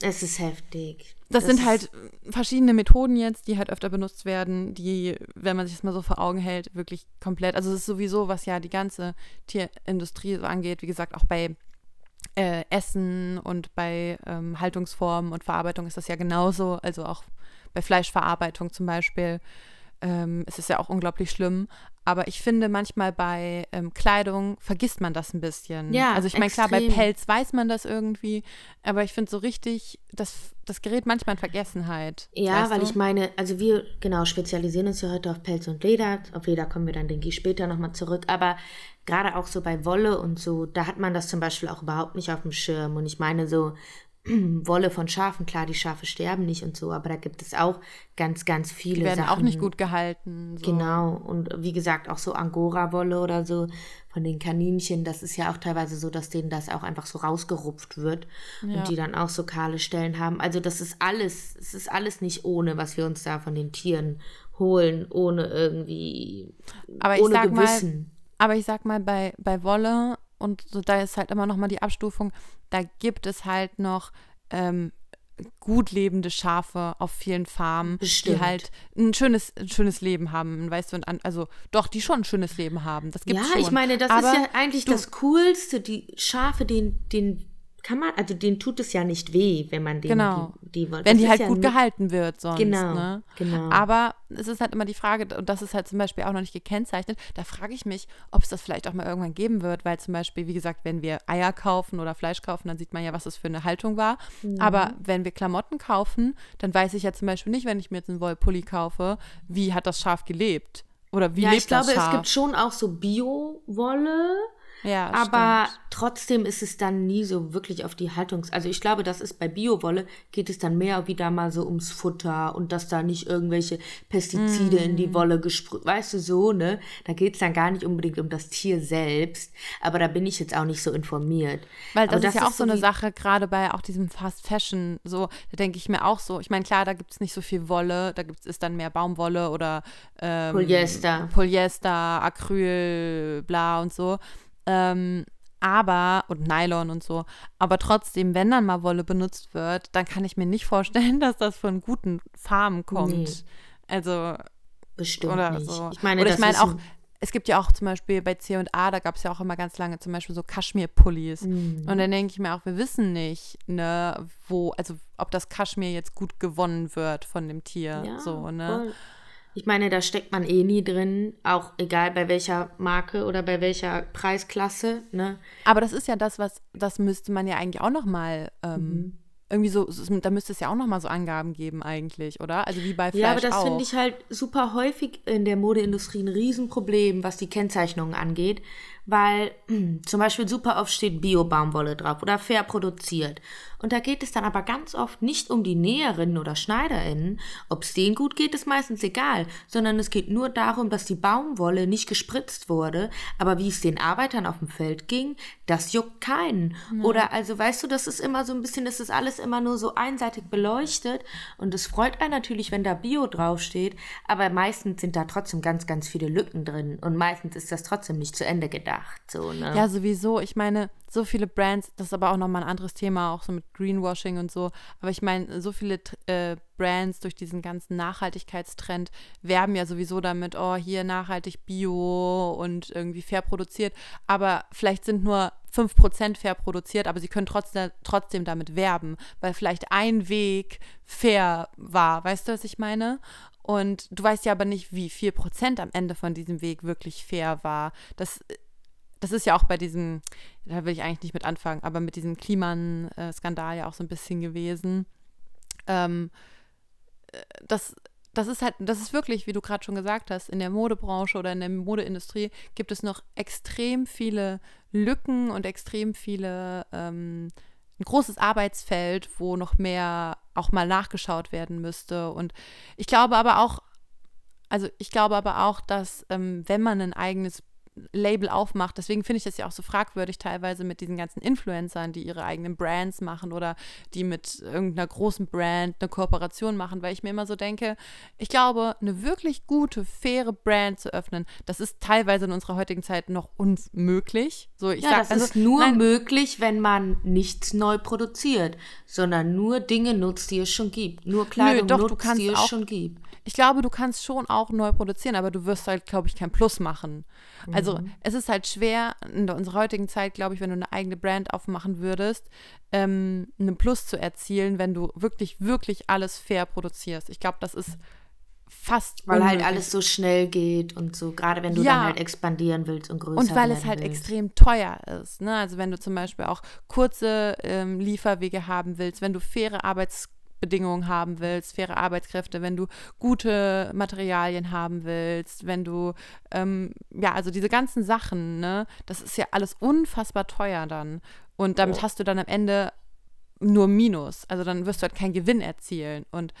[SPEAKER 3] es ist heftig.
[SPEAKER 2] das sind
[SPEAKER 3] ist-
[SPEAKER 2] halt verschiedene Methoden jetzt, die halt öfter benutzt werden, die, wenn man sich das mal so vor Augen hält, wirklich komplett, also es ist sowieso, was ja die ganze Tierindustrie so angeht, wie gesagt, auch bei äh, Essen und bei ähm, Haltungsformen und Verarbeitung ist das ja genauso, also auch bei Fleischverarbeitung zum Beispiel. Ähm, es ist ja auch unglaublich schlimm. Aber ich finde, manchmal bei ähm, Kleidung vergisst man das ein bisschen.
[SPEAKER 3] Ja,
[SPEAKER 2] Also ich meine, klar, bei. Pelz weiß man das irgendwie, aber ich finde so richtig, das, das gerät manchmal in Vergessenheit.
[SPEAKER 3] Ja, weil
[SPEAKER 2] du?
[SPEAKER 3] ich meine, also wir genau spezialisieren uns ja heute auf Pelz und Leder. Auf Leder kommen wir dann, denke ich, später nochmal zurück. Aber gerade auch so bei Wolle und so, da hat man das zum Beispiel auch überhaupt nicht auf dem Schirm. Und ich meine so Wolle von Schafen, klar, die Schafe sterben nicht und so, aber da gibt es auch ganz, ganz viele
[SPEAKER 2] Die werden
[SPEAKER 3] Sachen.
[SPEAKER 2] auch nicht gut gehalten. So.
[SPEAKER 3] Genau. Und wie gesagt, auch so Angora-Wolle oder so von den Kaninchen, das ist ja auch teilweise so, dass denen das auch einfach so rausgerupft wird
[SPEAKER 2] Ja.
[SPEAKER 3] und die dann auch so kahle Stellen haben. Also das ist alles, es ist alles nicht ohne, was wir uns da von den Tieren holen, ohne irgendwie,
[SPEAKER 2] Aber ich
[SPEAKER 3] ohne
[SPEAKER 2] sag mal,
[SPEAKER 3] Gewissen.
[SPEAKER 2] Aber ich sag mal, bei, bei Wolle und so, da ist halt immer noch mal die Abstufung, da gibt es halt noch ähm, gut lebende Schafe auf vielen Farmen,
[SPEAKER 3] Bestimmt.
[SPEAKER 2] die halt ein schönes, ein schönes Leben haben, weißt du, also doch, die schon ein schönes Leben haben. Das gibt's
[SPEAKER 3] ja,
[SPEAKER 2] schon.
[SPEAKER 3] ich meine, das
[SPEAKER 2] Aber
[SPEAKER 3] ist ja eigentlich
[SPEAKER 2] du-
[SPEAKER 3] das Coolste. Die Schafe, den, den kann man, also denen tut es ja nicht weh, wenn man den,
[SPEAKER 2] Genau.
[SPEAKER 3] die, die
[SPEAKER 2] Wenn
[SPEAKER 3] das
[SPEAKER 2] die halt
[SPEAKER 3] ja
[SPEAKER 2] gut gehalten wird, sonst.
[SPEAKER 3] Genau,
[SPEAKER 2] ne?
[SPEAKER 3] genau.
[SPEAKER 2] Aber es ist halt immer die Frage, und das ist halt zum Beispiel auch noch nicht gekennzeichnet, da frage ich mich, ob es das vielleicht auch mal irgendwann geben wird, weil zum Beispiel, wie gesagt, wenn wir Eier kaufen oder Fleisch kaufen, dann sieht man ja, was das für eine Haltung war.
[SPEAKER 3] Mhm.
[SPEAKER 2] Aber wenn wir Klamotten kaufen, dann weiß ich ja zum Beispiel nicht, wenn ich mir jetzt einen Wollpulli kaufe, wie hat das Schaf gelebt? Oder wie
[SPEAKER 3] Ja,
[SPEAKER 2] lebt
[SPEAKER 3] ich glaube,
[SPEAKER 2] das Schaf?
[SPEAKER 3] es gibt schon auch so Bio-Wolle.
[SPEAKER 2] Ja,
[SPEAKER 3] Aber
[SPEAKER 2] stimmt.
[SPEAKER 3] trotzdem ist es dann nie so wirklich auf die Haltungs... Also ich glaube, das ist bei Biowolle, geht es dann mehr wieder mal so ums Futter und dass da nicht irgendwelche Pestizide in
[SPEAKER 2] Mm.
[SPEAKER 3] die Wolle gesprüht, weißt du so, ne? Da geht es dann gar nicht unbedingt um das Tier selbst. Aber da bin ich jetzt auch nicht so informiert.
[SPEAKER 2] Weil das,
[SPEAKER 3] Aber
[SPEAKER 2] ist ja auch so eine Sache, gerade bei auch diesem Fast Fashion, so, da denke ich mir auch so, ich meine, klar, da gibt es nicht so viel Wolle, da gibt es dann mehr Baumwolle oder ähm,
[SPEAKER 3] Polyester.
[SPEAKER 2] Polyester, Acryl, bla und so. Ähm, aber, und Nylon und so, aber trotzdem, wenn dann mal Wolle benutzt wird, dann kann ich mir nicht vorstellen, dass das von guten Farmen kommt.
[SPEAKER 3] Nee.
[SPEAKER 2] Also,
[SPEAKER 3] Bestimmt
[SPEAKER 2] oder
[SPEAKER 3] nicht.
[SPEAKER 2] so.
[SPEAKER 3] Ich meine,
[SPEAKER 2] oder ich meine auch, es gibt ja auch zum Beispiel bei C&A, da gab es ja auch immer ganz lange zum Beispiel so Kaschmir-Pullis.
[SPEAKER 3] Mhm.
[SPEAKER 2] Und dann denke ich mir auch, wir wissen nicht, ne, wo, also ob das Kaschmir jetzt gut gewonnen wird von dem Tier.
[SPEAKER 3] Ja,
[SPEAKER 2] so, ne?
[SPEAKER 3] voll. Ich meine, da steckt man eh nie drin, auch egal bei welcher Marke oder bei welcher Preisklasse, ne?
[SPEAKER 2] Aber das ist ja das, was, das müsste man ja eigentlich auch nochmal ähm,
[SPEAKER 3] Mhm.
[SPEAKER 2] irgendwie so, da müsste es ja auch nochmal so Angaben geben eigentlich, oder? Also wie bei Fleisch
[SPEAKER 3] Ja, aber das finde ich halt super häufig in der Modeindustrie ein Riesenproblem, was die Kennzeichnungen angeht, weil zum Beispiel super oft steht Bio-Baumwolle drauf oder fair produziert. Und da geht es dann aber ganz oft nicht um die Näherinnen oder Schneiderinnen. Ob es denen gut geht, ist meistens egal, sondern es geht nur darum, dass die Baumwolle nicht gespritzt wurde, aber wie es den Arbeitern auf dem Feld ging, das juckt keinen. Oder also, weißt du, das ist immer so ein bisschen, das ist alles immer nur so einseitig beleuchtet und es freut einen natürlich, wenn da Bio draufsteht, aber meistens sind da trotzdem ganz, ganz viele Lücken drin und meistens ist das trotzdem nicht zu Ende gedacht. So, ne?
[SPEAKER 2] Ja, sowieso. Ich meine, so viele Brands, das ist aber auch nochmal ein anderes Thema, auch so mit Greenwashing und so. Aber ich meine, so viele äh, Brands durch diesen ganzen Nachhaltigkeitstrend werben ja sowieso damit, oh, hier nachhaltig Bio und irgendwie fair produziert. Aber vielleicht sind nur 5% fair produziert, aber sie können trotzdem, trotzdem damit werben, weil vielleicht ein Weg fair war. Weißt du, was ich meine? Und du weißt ja aber nicht, wie viel Prozent am Ende von diesem Weg wirklich fair war. Das das ist ja auch bei diesem, da will ich eigentlich nicht mit anfangen, aber mit diesem Kliman-Skandal ja auch so ein bisschen gewesen. Ähm, äh, das, das ist halt, das ist wirklich, wie du gerade schon gesagt hast, in der Modebranche oder in der Modeindustrie gibt es noch extrem viele Lücken und extrem viele, ähm, ein großes Arbeitsfeld, wo noch mehr auch mal nachgeschaut werden müsste. Und ich glaube aber auch, also ich glaube aber auch, dass ähm, wenn man ein eigenes Label aufmacht. Deswegen finde ich das ja auch so fragwürdig teilweise mit diesen ganzen Influencern, die ihre eigenen Brands machen oder die mit irgendeiner großen Brand eine Kooperation machen, weil ich mir immer so denke, ich glaube, eine wirklich gute, faire Brand zu öffnen, das ist teilweise in unserer heutigen Zeit noch unmöglich. So, ich
[SPEAKER 3] Ja,
[SPEAKER 2] sag,
[SPEAKER 3] das
[SPEAKER 2] also,
[SPEAKER 3] ist nur
[SPEAKER 2] nein,
[SPEAKER 3] möglich, wenn man nichts neu produziert, sondern nur Dinge nutzt, die es schon gibt. Nur Kleidung
[SPEAKER 2] doch, du
[SPEAKER 3] nutzt,
[SPEAKER 2] kannst
[SPEAKER 3] die es
[SPEAKER 2] auch-
[SPEAKER 3] schon gibt.
[SPEAKER 2] Ich glaube, du kannst schon auch neu produzieren, aber du wirst halt, glaube ich, kein Plus machen. Also
[SPEAKER 3] Mhm.
[SPEAKER 2] es ist halt schwer in unserer heutigen Zeit, glaube ich, wenn du eine eigene Brand aufmachen würdest, ähm, einen Plus zu erzielen, wenn du wirklich, wirklich alles fair produzierst. Ich glaube, das ist fast
[SPEAKER 3] Weil halt
[SPEAKER 2] unmöglich.
[SPEAKER 3] alles so schnell geht und so, gerade wenn du
[SPEAKER 2] Ja.
[SPEAKER 3] dann halt expandieren willst und größer
[SPEAKER 2] Und weil es halt
[SPEAKER 3] willst.
[SPEAKER 2] extrem teuer ist. Ne? Also wenn du zum Beispiel auch kurze ähm, Lieferwege haben willst, wenn du faire Arbeitsbedingungen haben willst, faire Arbeitskräfte, wenn du gute Materialien haben willst, wenn du, ähm, ja, also diese ganzen Sachen, ne, das ist ja alles unfassbar teuer dann. Und damit hast du dann am Ende nur Minus. Also dann wirst du halt keinen Gewinn erzielen. Und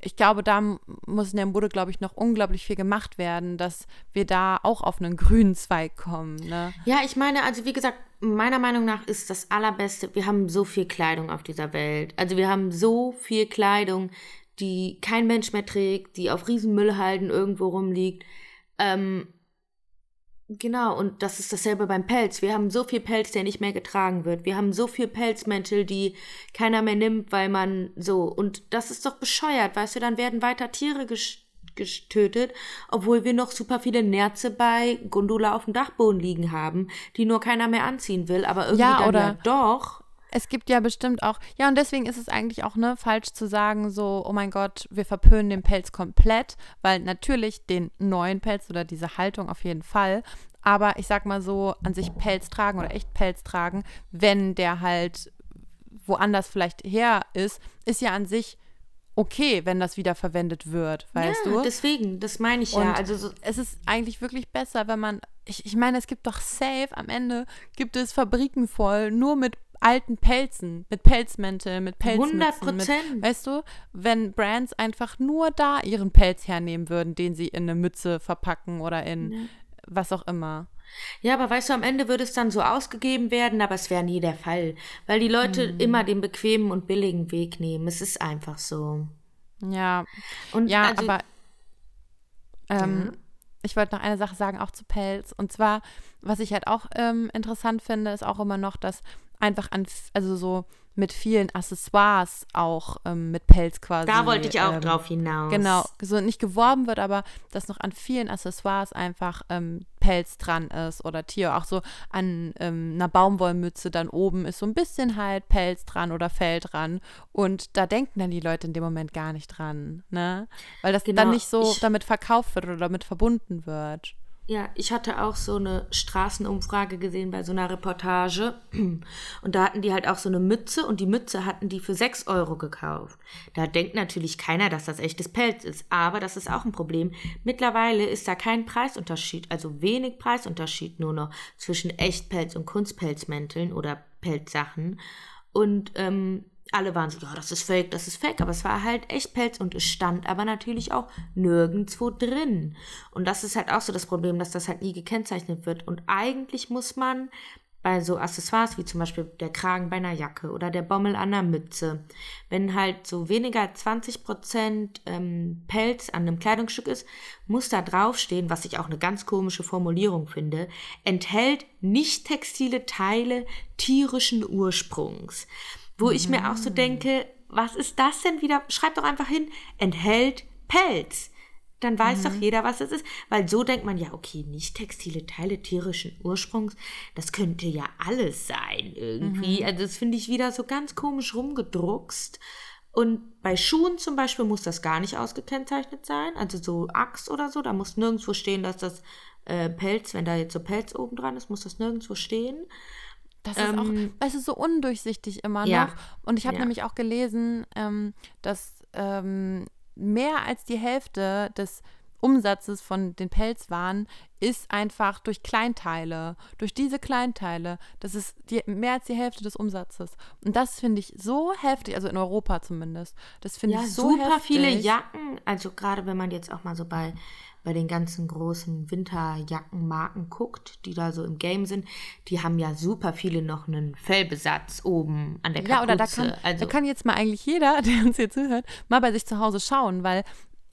[SPEAKER 2] ich glaube, da muss in der Mode, glaube ich, noch unglaublich viel gemacht werden, dass wir da auch auf einen grünen Zweig kommen. Ne?
[SPEAKER 3] Ja, ich meine, also wie gesagt, meiner Meinung nach ist das Allerbeste, wir haben so viel Kleidung auf dieser Welt. Also wir haben so viel Kleidung, die kein Mensch mehr trägt, die auf Riesenmüllhalden irgendwo rumliegt. Ähm, genau, und das ist dasselbe beim Pelz. Wir haben so viel Pelz, der nicht mehr getragen wird. Wir haben so viel Pelzmäntel, die keiner mehr nimmt, weil man so. Und das ist doch bescheuert, weißt du, dann werden weiter Tiere getötet, obwohl wir noch super viele Nerze bei Gundula auf dem Dachboden liegen haben, die nur keiner mehr anziehen will, aber irgendwie
[SPEAKER 2] Ja,
[SPEAKER 3] dann
[SPEAKER 2] oder-
[SPEAKER 3] ja doch.
[SPEAKER 2] Es gibt ja bestimmt auch, ja, und deswegen ist es eigentlich auch ne, falsch zu sagen, so, oh mein Gott, wir verpönen den Pelz komplett, weil natürlich den neuen Pelz oder diese Haltung auf jeden Fall, aber ich sag mal so, an sich Pelz tragen oder echt Pelz tragen, wenn der halt woanders vielleicht her ist, ist ja an sich okay, wenn das wieder verwendet wird, weißt
[SPEAKER 3] ja,
[SPEAKER 2] du?
[SPEAKER 3] deswegen, das meine ich ja.
[SPEAKER 2] Und
[SPEAKER 3] Also so,
[SPEAKER 2] es ist eigentlich wirklich besser, wenn man, ich, ich meine, es gibt doch safe, am Ende gibt es Fabriken voll, nur mit alten Pelzen, mit Pelzmänteln, mit Pelzmützen.
[SPEAKER 3] 100%.
[SPEAKER 2] Mit, weißt du, wenn Brands einfach nur da ihren Pelz hernehmen würden, den sie in eine Mütze verpacken oder in was auch immer.
[SPEAKER 3] Ja, aber weißt du, am Ende würde es dann so ausgegeben werden, aber es wäre nie der Fall, weil die Leute
[SPEAKER 2] Hm.
[SPEAKER 3] immer den bequemen und billigen Weg nehmen. Es ist einfach so.
[SPEAKER 2] Ja,
[SPEAKER 3] Und
[SPEAKER 2] ja,
[SPEAKER 3] also,
[SPEAKER 2] aber ähm, ich wollte noch eine Sache sagen, auch zu Pelz. Und zwar, was ich halt auch ähm, interessant finde, ist auch immer noch, dass einfach an, also so mit vielen Accessoires auch ähm, mit Pelz quasi.
[SPEAKER 3] da wollte ich auch
[SPEAKER 2] ähm,
[SPEAKER 3] drauf hinaus.
[SPEAKER 2] Genau, so nicht geworben wird, aber dass noch an vielen Accessoires einfach ähm, Pelz dran ist oder Tier. Auch so an ähm, einer Baumwollmütze dann oben ist so ein bisschen halt Pelz dran oder Fell dran. Und da denken dann die Leute in dem Moment gar nicht dran, ne? Weil das
[SPEAKER 3] Genau,
[SPEAKER 2] dann nicht so damit verkauft wird oder damit verbunden wird.
[SPEAKER 3] Ja, ich hatte auch so eine Straßenumfrage gesehen bei so einer Reportage. Und da hatten die halt auch so eine Mütze und die Mütze hatten die für 6 Euro gekauft. Da denkt natürlich keiner, dass das echtes Pelz ist. Aber das ist auch ein Problem. Mittlerweile ist da kein Preisunterschied, also wenig Preisunterschied nur noch zwischen Echtpelz und Kunstpelzmänteln oder Pelzsachen. Und ähm, alle waren so, ja, das ist fake, das ist fake, aber es war halt echt Pelz und es stand aber natürlich auch nirgendwo drin. Und das ist halt auch so das Problem, dass das halt nie gekennzeichnet wird. Und eigentlich muss man bei so Accessoires wie zum Beispiel der Kragen bei einer Jacke oder der Bommel an einer Mütze, wenn halt so weniger als 20 Prozent ähm, Pelz an einem Kleidungsstück ist, muss da draufstehen, was ich auch eine ganz komische Formulierung finde, enthält nicht textile Teile tierischen Ursprungs. Wo ich mir auch so denke, was ist das denn wieder? Schreib doch einfach hin, enthält Pelz. Dann weiß doch jeder, was es ist. Weil so denkt man ja, okay, nicht textile Teile tierischen Ursprungs, das könnte ja alles sein irgendwie. Also das finde ich wieder so ganz komisch rumgedruckst. Und bei Schuhen zum Beispiel muss das gar nicht ausgekennzeichnet sein. Also so Axt oder so, da muss nirgendwo stehen, dass das äh, Pelz, wenn da jetzt so Pelz oben dran ist, muss das nirgendwo stehen.
[SPEAKER 2] Das ist auch,
[SPEAKER 3] Ähm,
[SPEAKER 2] es ist so undurchsichtig immer
[SPEAKER 3] ja.
[SPEAKER 2] noch. Und ich habe
[SPEAKER 3] Ja.
[SPEAKER 2] nämlich auch gelesen, ähm, dass ähm, mehr als die Hälfte des Umsatzes von den Pelzwaren ist einfach durch Kleinteile, durch diese Kleinteile. Das ist die, mehr als die Hälfte des Umsatzes. Und das finde ich so heftig, also in Europa zumindest. Das finde
[SPEAKER 3] Ja,
[SPEAKER 2] ich so
[SPEAKER 3] super
[SPEAKER 2] heftig.
[SPEAKER 3] viele Jacken. Also gerade wenn man jetzt auch mal so bei, bei den ganzen großen Winterjackenmarken guckt, die da so im Game sind, die haben ja super viele noch einen Fellbesatz oben an der Kapuze.
[SPEAKER 2] Ja, oder da kann,
[SPEAKER 3] also,
[SPEAKER 2] da kann jetzt mal eigentlich jeder, der uns hier zuhört, mal bei sich zu Hause schauen, weil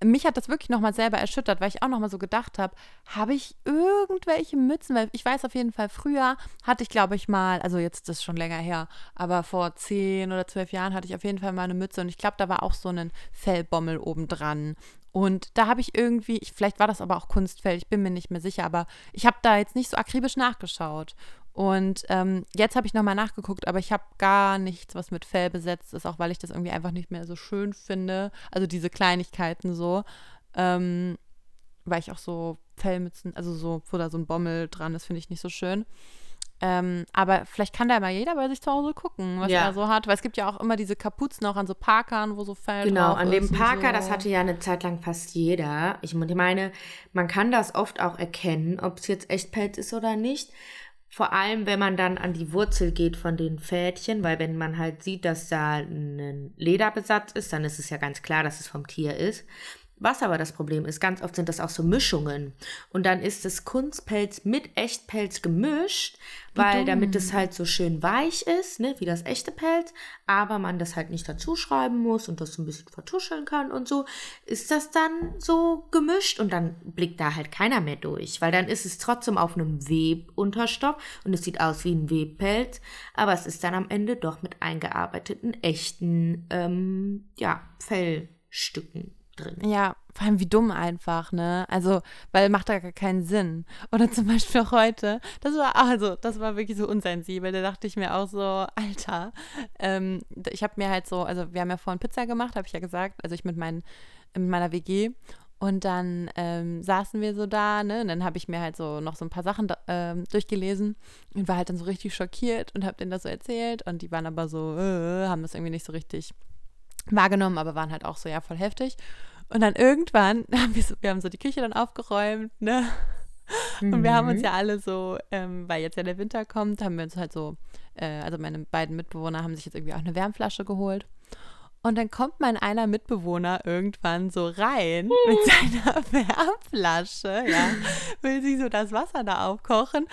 [SPEAKER 2] mich hat das wirklich nochmal selber erschüttert, weil ich auch nochmal so gedacht habe, habe ich irgendwelche Mützen? Weil ich weiß auf jeden Fall, früher hatte ich, glaube ich, mal, also jetzt ist das schon länger her, aber vor zehn oder zwölf Jahren hatte ich auf jeden Fall mal eine Mütze und ich glaube, da war auch so ein Fellbommel oben dran. Und da habe ich irgendwie, ich, vielleicht war das aber auch Kunstfell, ich bin mir nicht mehr sicher, aber ich habe da jetzt nicht so akribisch nachgeschaut. Und ähm, jetzt habe ich nochmal nachgeguckt, aber ich habe gar nichts, was mit Fell besetzt ist, auch weil ich das irgendwie einfach nicht mehr so schön finde. Also diese Kleinigkeiten so. ähm, weil ich auch so Fellmützen, also so, wo da so ein Bommel dran ist, finde ich nicht so schön. Ähm, aber vielleicht kann da mal jeder bei sich zu Hause gucken, was
[SPEAKER 3] Ja.
[SPEAKER 2] er so hat. Weil es gibt ja auch immer diese Kapuzen auch an so Parkern, wo so Fell
[SPEAKER 3] Genau, an dem Parker,
[SPEAKER 2] so.
[SPEAKER 3] das hatte ja eine Zeit lang fast jeder. Ich meine, man kann das oft auch erkennen, ob es jetzt Echtpelz ist oder nicht. Vor allem, wenn man dann an die Wurzel geht von den Fädchen, weil wenn man halt sieht, dass da ein Lederbesatz ist, dann ist es ja ganz klar, dass es vom Tier ist. Was aber das Problem ist, ganz oft sind das auch so Mischungen. Und dann ist das Kunstpelz mit Echtpelz gemischt, weil damit es halt so schön weich ist, ne, wie das echte Pelz, aber man das halt nicht dazu schreiben muss und das so ein bisschen vertuscheln kann und so, ist das dann so gemischt und dann blickt da halt keiner mehr durch, weil dann ist es trotzdem auf einem Webunterstoff und es sieht aus wie ein Webpelz, aber es ist dann am Ende doch mit eingearbeiteten, echten, ähm, ja, Fellstücken drin.
[SPEAKER 2] Ja, vor allem wie dumm einfach, ne? Also, weil macht da gar keinen Sinn. Oder zum Beispiel auch heute, das war, also, das war wirklich so unsensibel. Da dachte ich mir auch so, Alter, ähm, ich habe mir halt so, also wir haben ja vorhin Pizza gemacht, habe ich ja gesagt, also ich mit, meinen, mit meiner WG. Und dann ähm, saßen wir so da, ne? Und dann habe ich mir halt so noch so ein paar Sachen ähm, durchgelesen und war halt dann so richtig schockiert und habe denen das so erzählt. Und die waren aber so, äh, haben das irgendwie nicht so richtig wahrgenommen, aber waren halt auch so, ja, voll heftig. Und dann irgendwann haben wir so, wir haben so die Küche dann aufgeräumt, ne? Und wir haben uns ja alle so, ähm, weil jetzt ja der Winter kommt, haben wir uns halt so, äh, also meine beiden Mitbewohner haben sich jetzt irgendwie auch eine Wärmflasche geholt. Und dann kommt mein einer Mitbewohner irgendwann so rein mit seiner Wärmflasche, ja, will sich so das Wasser da aufkochen.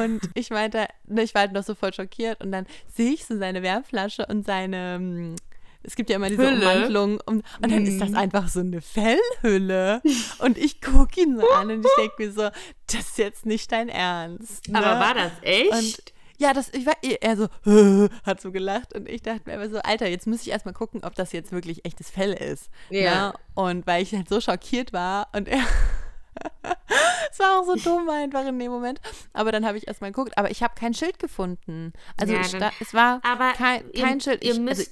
[SPEAKER 2] Und ich meinte, ne, ich war halt noch so voll schockiert. Und dann sehe ich so seine Wärmflasche und seine, mm, es gibt ja immer diese
[SPEAKER 3] Hülle.
[SPEAKER 2] Ummantelung. Und, und dann ist das einfach so eine Fellhülle. Und ich gucke ihn so an und ich denke mir so, das ist jetzt nicht dein Ernst. Ne?
[SPEAKER 3] Aber war das echt?
[SPEAKER 2] Und ja, das, ich war, er so, hat so gelacht und ich dachte mir aber so, Alter, jetzt muss ich erstmal gucken, ob das jetzt wirklich echtes Fell ist.
[SPEAKER 3] Ja.
[SPEAKER 2] Ne? Und weil ich halt so schockiert war und er, es war auch so dumm einfach in dem Moment. Aber dann habe ich erstmal geguckt, aber ich habe kein Schild gefunden. Also
[SPEAKER 3] Ja,
[SPEAKER 2] es,
[SPEAKER 3] dann-
[SPEAKER 2] es war
[SPEAKER 3] Aber
[SPEAKER 2] kein,
[SPEAKER 3] ihr,
[SPEAKER 2] kein Schild.
[SPEAKER 3] Ihr
[SPEAKER 2] Ich-
[SPEAKER 3] müsst
[SPEAKER 2] also,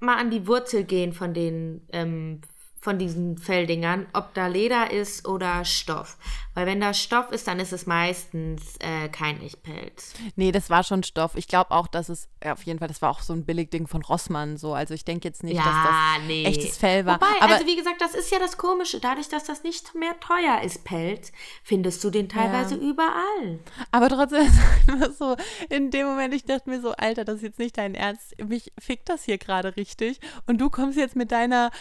[SPEAKER 3] mal an die Wurzel gehen von den ähm, von diesen Felldingern, ob da Leder ist oder Stoff. Weil wenn da Stoff ist, dann ist es meistens äh, kein Echtpelz.
[SPEAKER 2] nee, das war schon Stoff. Ich glaube auch, dass es, ja, auf jeden Fall, das war auch so ein Billigding von Rossmann so. Also ich denke jetzt nicht, dass das
[SPEAKER 3] nee.
[SPEAKER 2] echtes Fell war.
[SPEAKER 3] Wobei,
[SPEAKER 2] aber
[SPEAKER 3] also wie gesagt, das ist ja das Komische. Dadurch, dass das nicht mehr teuer ist, Pelz, findest du den teilweise überall.
[SPEAKER 2] Aber trotzdem ist es einfach so, in dem Moment, ich dachte mir so, Alter, das ist jetzt nicht dein Ernst. Mich fickt das hier gerade richtig. Und du kommst jetzt mit deiner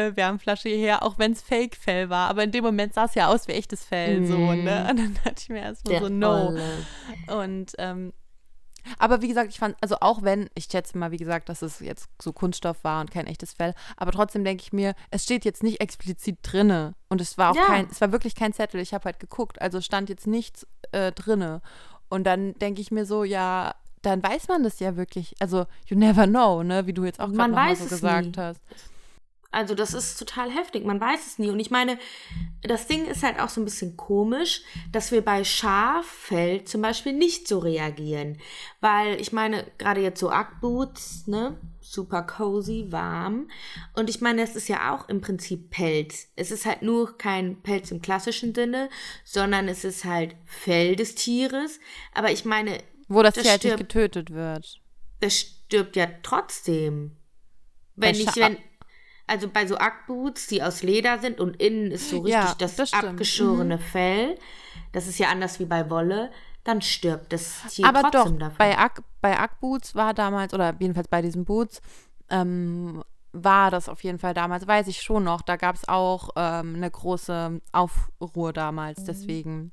[SPEAKER 2] Fell-Wärmflasche hierher, auch wenn es Fake-Fell war. Aber in dem Moment sah es ja aus wie echtes Fell, so, ne? Und dann dachte ich mir erstmal
[SPEAKER 3] Der
[SPEAKER 2] so, no.
[SPEAKER 3] Olle.
[SPEAKER 2] Und, ähm, aber wie gesagt, ich fand, also auch wenn, ich schätze mal, wie gesagt, dass es jetzt so Kunststoff war und kein echtes Fell, aber trotzdem denke ich mir, es steht jetzt nicht explizit drinne und es war auch
[SPEAKER 3] Ja.
[SPEAKER 2] kein, es war wirklich kein Zettel, ich habe halt geguckt, also stand jetzt nichts äh, drinne. Und dann denke ich mir so, ja, dann weiß man das ja wirklich, also you never know, ne, wie du jetzt auch gerade so
[SPEAKER 3] es
[SPEAKER 2] gesagt
[SPEAKER 3] nie.
[SPEAKER 2] hast.
[SPEAKER 3] Also das ist total heftig, man weiß es nie. Und ich meine, das Ding ist halt auch so ein bisschen komisch, dass wir bei Schaffell zum Beispiel nicht so reagieren. Weil ich meine, gerade jetzt so Ackboots, ne? Super cozy, warm. Und ich meine, es ist ja auch im Prinzip Pelz. Es ist halt nur kein Pelz im klassischen Sinne, sondern es ist halt Fell des Tieres. Aber ich meine,
[SPEAKER 2] Wo das,
[SPEAKER 3] Das
[SPEAKER 2] Tier halt nicht getötet wird.
[SPEAKER 3] das stirbt ja trotzdem. Wenn ich, wenn, also bei so Ackboots, die aus Leder sind und innen ist so richtig
[SPEAKER 2] Ja,
[SPEAKER 3] das,
[SPEAKER 2] das stimmt. Mhm.
[SPEAKER 3] abgeschorene Fell, das ist ja anders wie bei Wolle, dann stirbt das Tier
[SPEAKER 2] Aber doch,
[SPEAKER 3] trotzdem davon.
[SPEAKER 2] bei, Ack, bei Ackboots war damals, oder jedenfalls bei diesen Boots, ähm, war das auf jeden Fall damals, weiß ich schon noch, da gab es auch ähm, eine große Aufruhr damals, deswegen.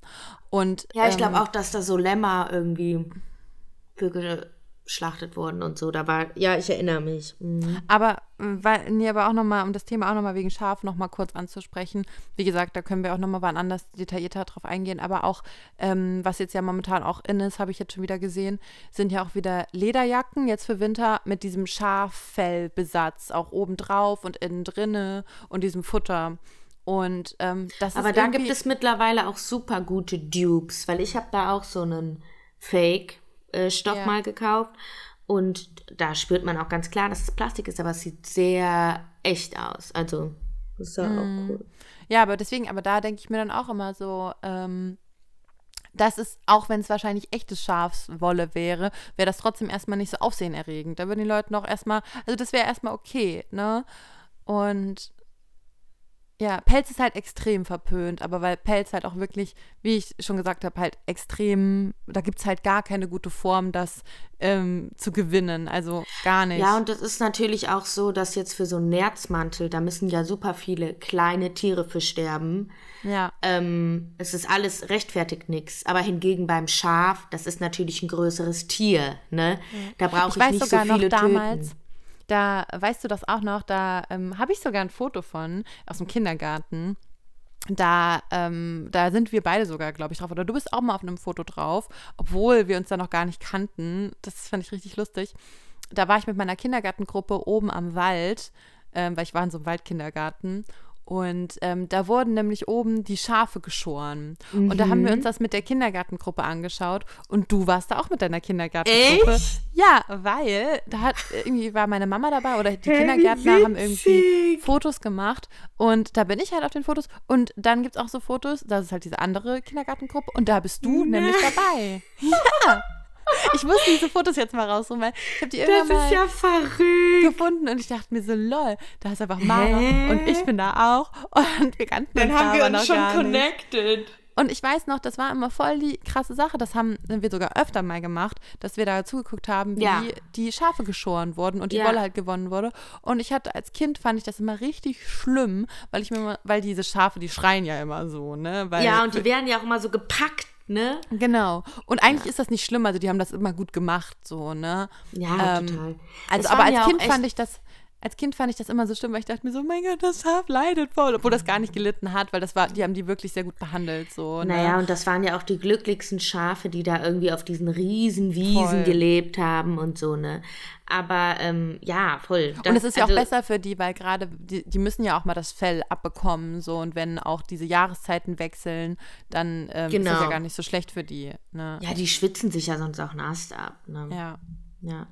[SPEAKER 2] Und
[SPEAKER 3] Mhm. ja, ich
[SPEAKER 2] ähm,
[SPEAKER 3] glaube auch, dass da so Lämmer irgendwie für geschlachtet wurden und so. Da war, ja, ich erinnere mich. Mhm.
[SPEAKER 2] Aber, äh, weil, nee, aber auch nochmal, um das Thema auch nochmal wegen Schaf nochmal kurz anzusprechen. Wie gesagt, da können wir auch nochmal wann anders detaillierter drauf eingehen. Aber auch, ähm, was jetzt ja momentan auch in ist, habe ich jetzt schon wieder gesehen, sind ja auch wieder Lederjacken jetzt für Winter mit diesem Schaffellbesatz, auch oben drauf und innen drinne und diesem Futter. Und ähm, das
[SPEAKER 3] Aber da gibt es mittlerweile auch super gute Dupes, weil ich habe da auch so einen Fake-Stoff
[SPEAKER 2] Ja.
[SPEAKER 3] mal gekauft und da spürt man auch ganz klar, dass es Plastik ist, aber es sieht sehr echt aus. Also Das ist ja
[SPEAKER 2] Mhm.
[SPEAKER 3] auch cool.
[SPEAKER 2] Ja, aber deswegen, aber da denke ich mir dann auch immer so, ähm, das ist, auch wenn es wahrscheinlich echtes Schafswolle wäre, wäre das trotzdem erstmal nicht so aufsehenerregend. Da würden die Leute noch erstmal, also das wäre erstmal okay, ne? Und ja, Pelz ist halt extrem verpönt, aber weil Pelz halt auch wirklich, wie ich schon gesagt habe, halt extrem, da gibt es halt gar keine gute Form, das ähm, zu gewinnen. Also gar nicht.
[SPEAKER 3] Ja, und das ist natürlich auch so, dass jetzt für so einen Nerzmantel, da müssen ja super viele kleine Tiere für sterben.
[SPEAKER 2] ja.
[SPEAKER 3] Ähm, es ist alles rechtfertigt nichts. Aber hingegen beim Schaf, das ist natürlich ein größeres Tier, ne? Da brauche ich,
[SPEAKER 2] Ich weiß
[SPEAKER 3] nicht
[SPEAKER 2] sogar
[SPEAKER 3] so viele
[SPEAKER 2] noch damals,
[SPEAKER 3] töten.
[SPEAKER 2] Da weißt du das auch noch, da ähm, habe ich sogar ein Foto von aus dem Kindergarten. Da, ähm, da sind wir beide sogar, glaube ich, drauf. Oder du bist auch mal auf einem Foto drauf, obwohl wir uns da noch gar nicht kannten. Das fand ich richtig lustig. Da war ich mit meiner Kindergartengruppe oben am Wald, ähm, weil ich war in so einem Waldkindergarten. Und ähm, da wurden nämlich oben die Schafe geschoren. Und da haben wir uns das mit der Kindergartengruppe angeschaut. Und du warst da auch mit deiner Kindergartengruppe.
[SPEAKER 3] Echt?
[SPEAKER 2] Ja, weil da hat irgendwie war meine Mama dabei oder die
[SPEAKER 3] wie
[SPEAKER 2] Kindergärtner haben irgendwie. Fotos gemacht. Und da bin ich halt auf den Fotos. Und dann gibt es auch so Fotos, das ist halt diese andere Kindergartengruppe. Und da bist du nämlich dabei. Ja. Ich muss diese Fotos jetzt mal raussuchen, weil ich habe die
[SPEAKER 3] Das
[SPEAKER 2] irgendwann mal
[SPEAKER 3] ist ja verrückt.
[SPEAKER 2] gefunden und ich dachte mir so, lol, da ist einfach Mara
[SPEAKER 3] Hä?
[SPEAKER 2] und ich bin da auch und wir kannten
[SPEAKER 3] Dann
[SPEAKER 2] uns
[SPEAKER 3] haben wir uns schon
[SPEAKER 2] nicht.
[SPEAKER 3] connected.
[SPEAKER 2] Und ich weiß noch, das war immer voll die krasse Sache. Das haben wir sogar öfter mal gemacht, dass wir da zugeguckt haben, wie
[SPEAKER 3] Ja.
[SPEAKER 2] die Schafe geschoren wurden und die
[SPEAKER 3] Ja.
[SPEAKER 2] Wolle halt gewonnen wurde. Und ich hatte als Kind fand ich das immer richtig schlimm, weil ich mir immer, weil diese Schafe, die schreien ja immer so, ne? Weil,
[SPEAKER 3] Ja, und die werden ja auch immer so gepackt, ne?
[SPEAKER 2] Genau. Und eigentlich ist das nicht schlimm, also die haben das immer gut gemacht, so, ne?
[SPEAKER 3] Ja,
[SPEAKER 2] Ähm,
[SPEAKER 3] total.
[SPEAKER 2] Also, aber als
[SPEAKER 3] ja
[SPEAKER 2] Kind fand ich das, als Kind fand ich das immer so schlimm, weil ich dachte mir so, mein Gott, das Schaf leidet voll, obwohl das gar nicht gelitten hat, weil das war, die haben die wirklich sehr gut behandelt, so. Ne?
[SPEAKER 3] Naja, und das waren ja auch die glücklichsten Schafe, die da irgendwie auf diesen riesen Wiesen
[SPEAKER 2] Voll.
[SPEAKER 3] gelebt haben und so, ne? Aber ähm, ja, voll.
[SPEAKER 2] und
[SPEAKER 3] Das-
[SPEAKER 2] es ist ja auch
[SPEAKER 3] also-
[SPEAKER 2] besser für die, weil gerade die, die müssen ja auch mal das Fell abbekommen, so und wenn auch diese Jahreszeiten wechseln, dann ähm, ist das ja
[SPEAKER 3] Genau.
[SPEAKER 2] gar nicht so schlecht für die. Ne?
[SPEAKER 3] Ja, die schwitzen sich ja sonst auch nass ab, ne?
[SPEAKER 2] Ja.
[SPEAKER 3] Ja.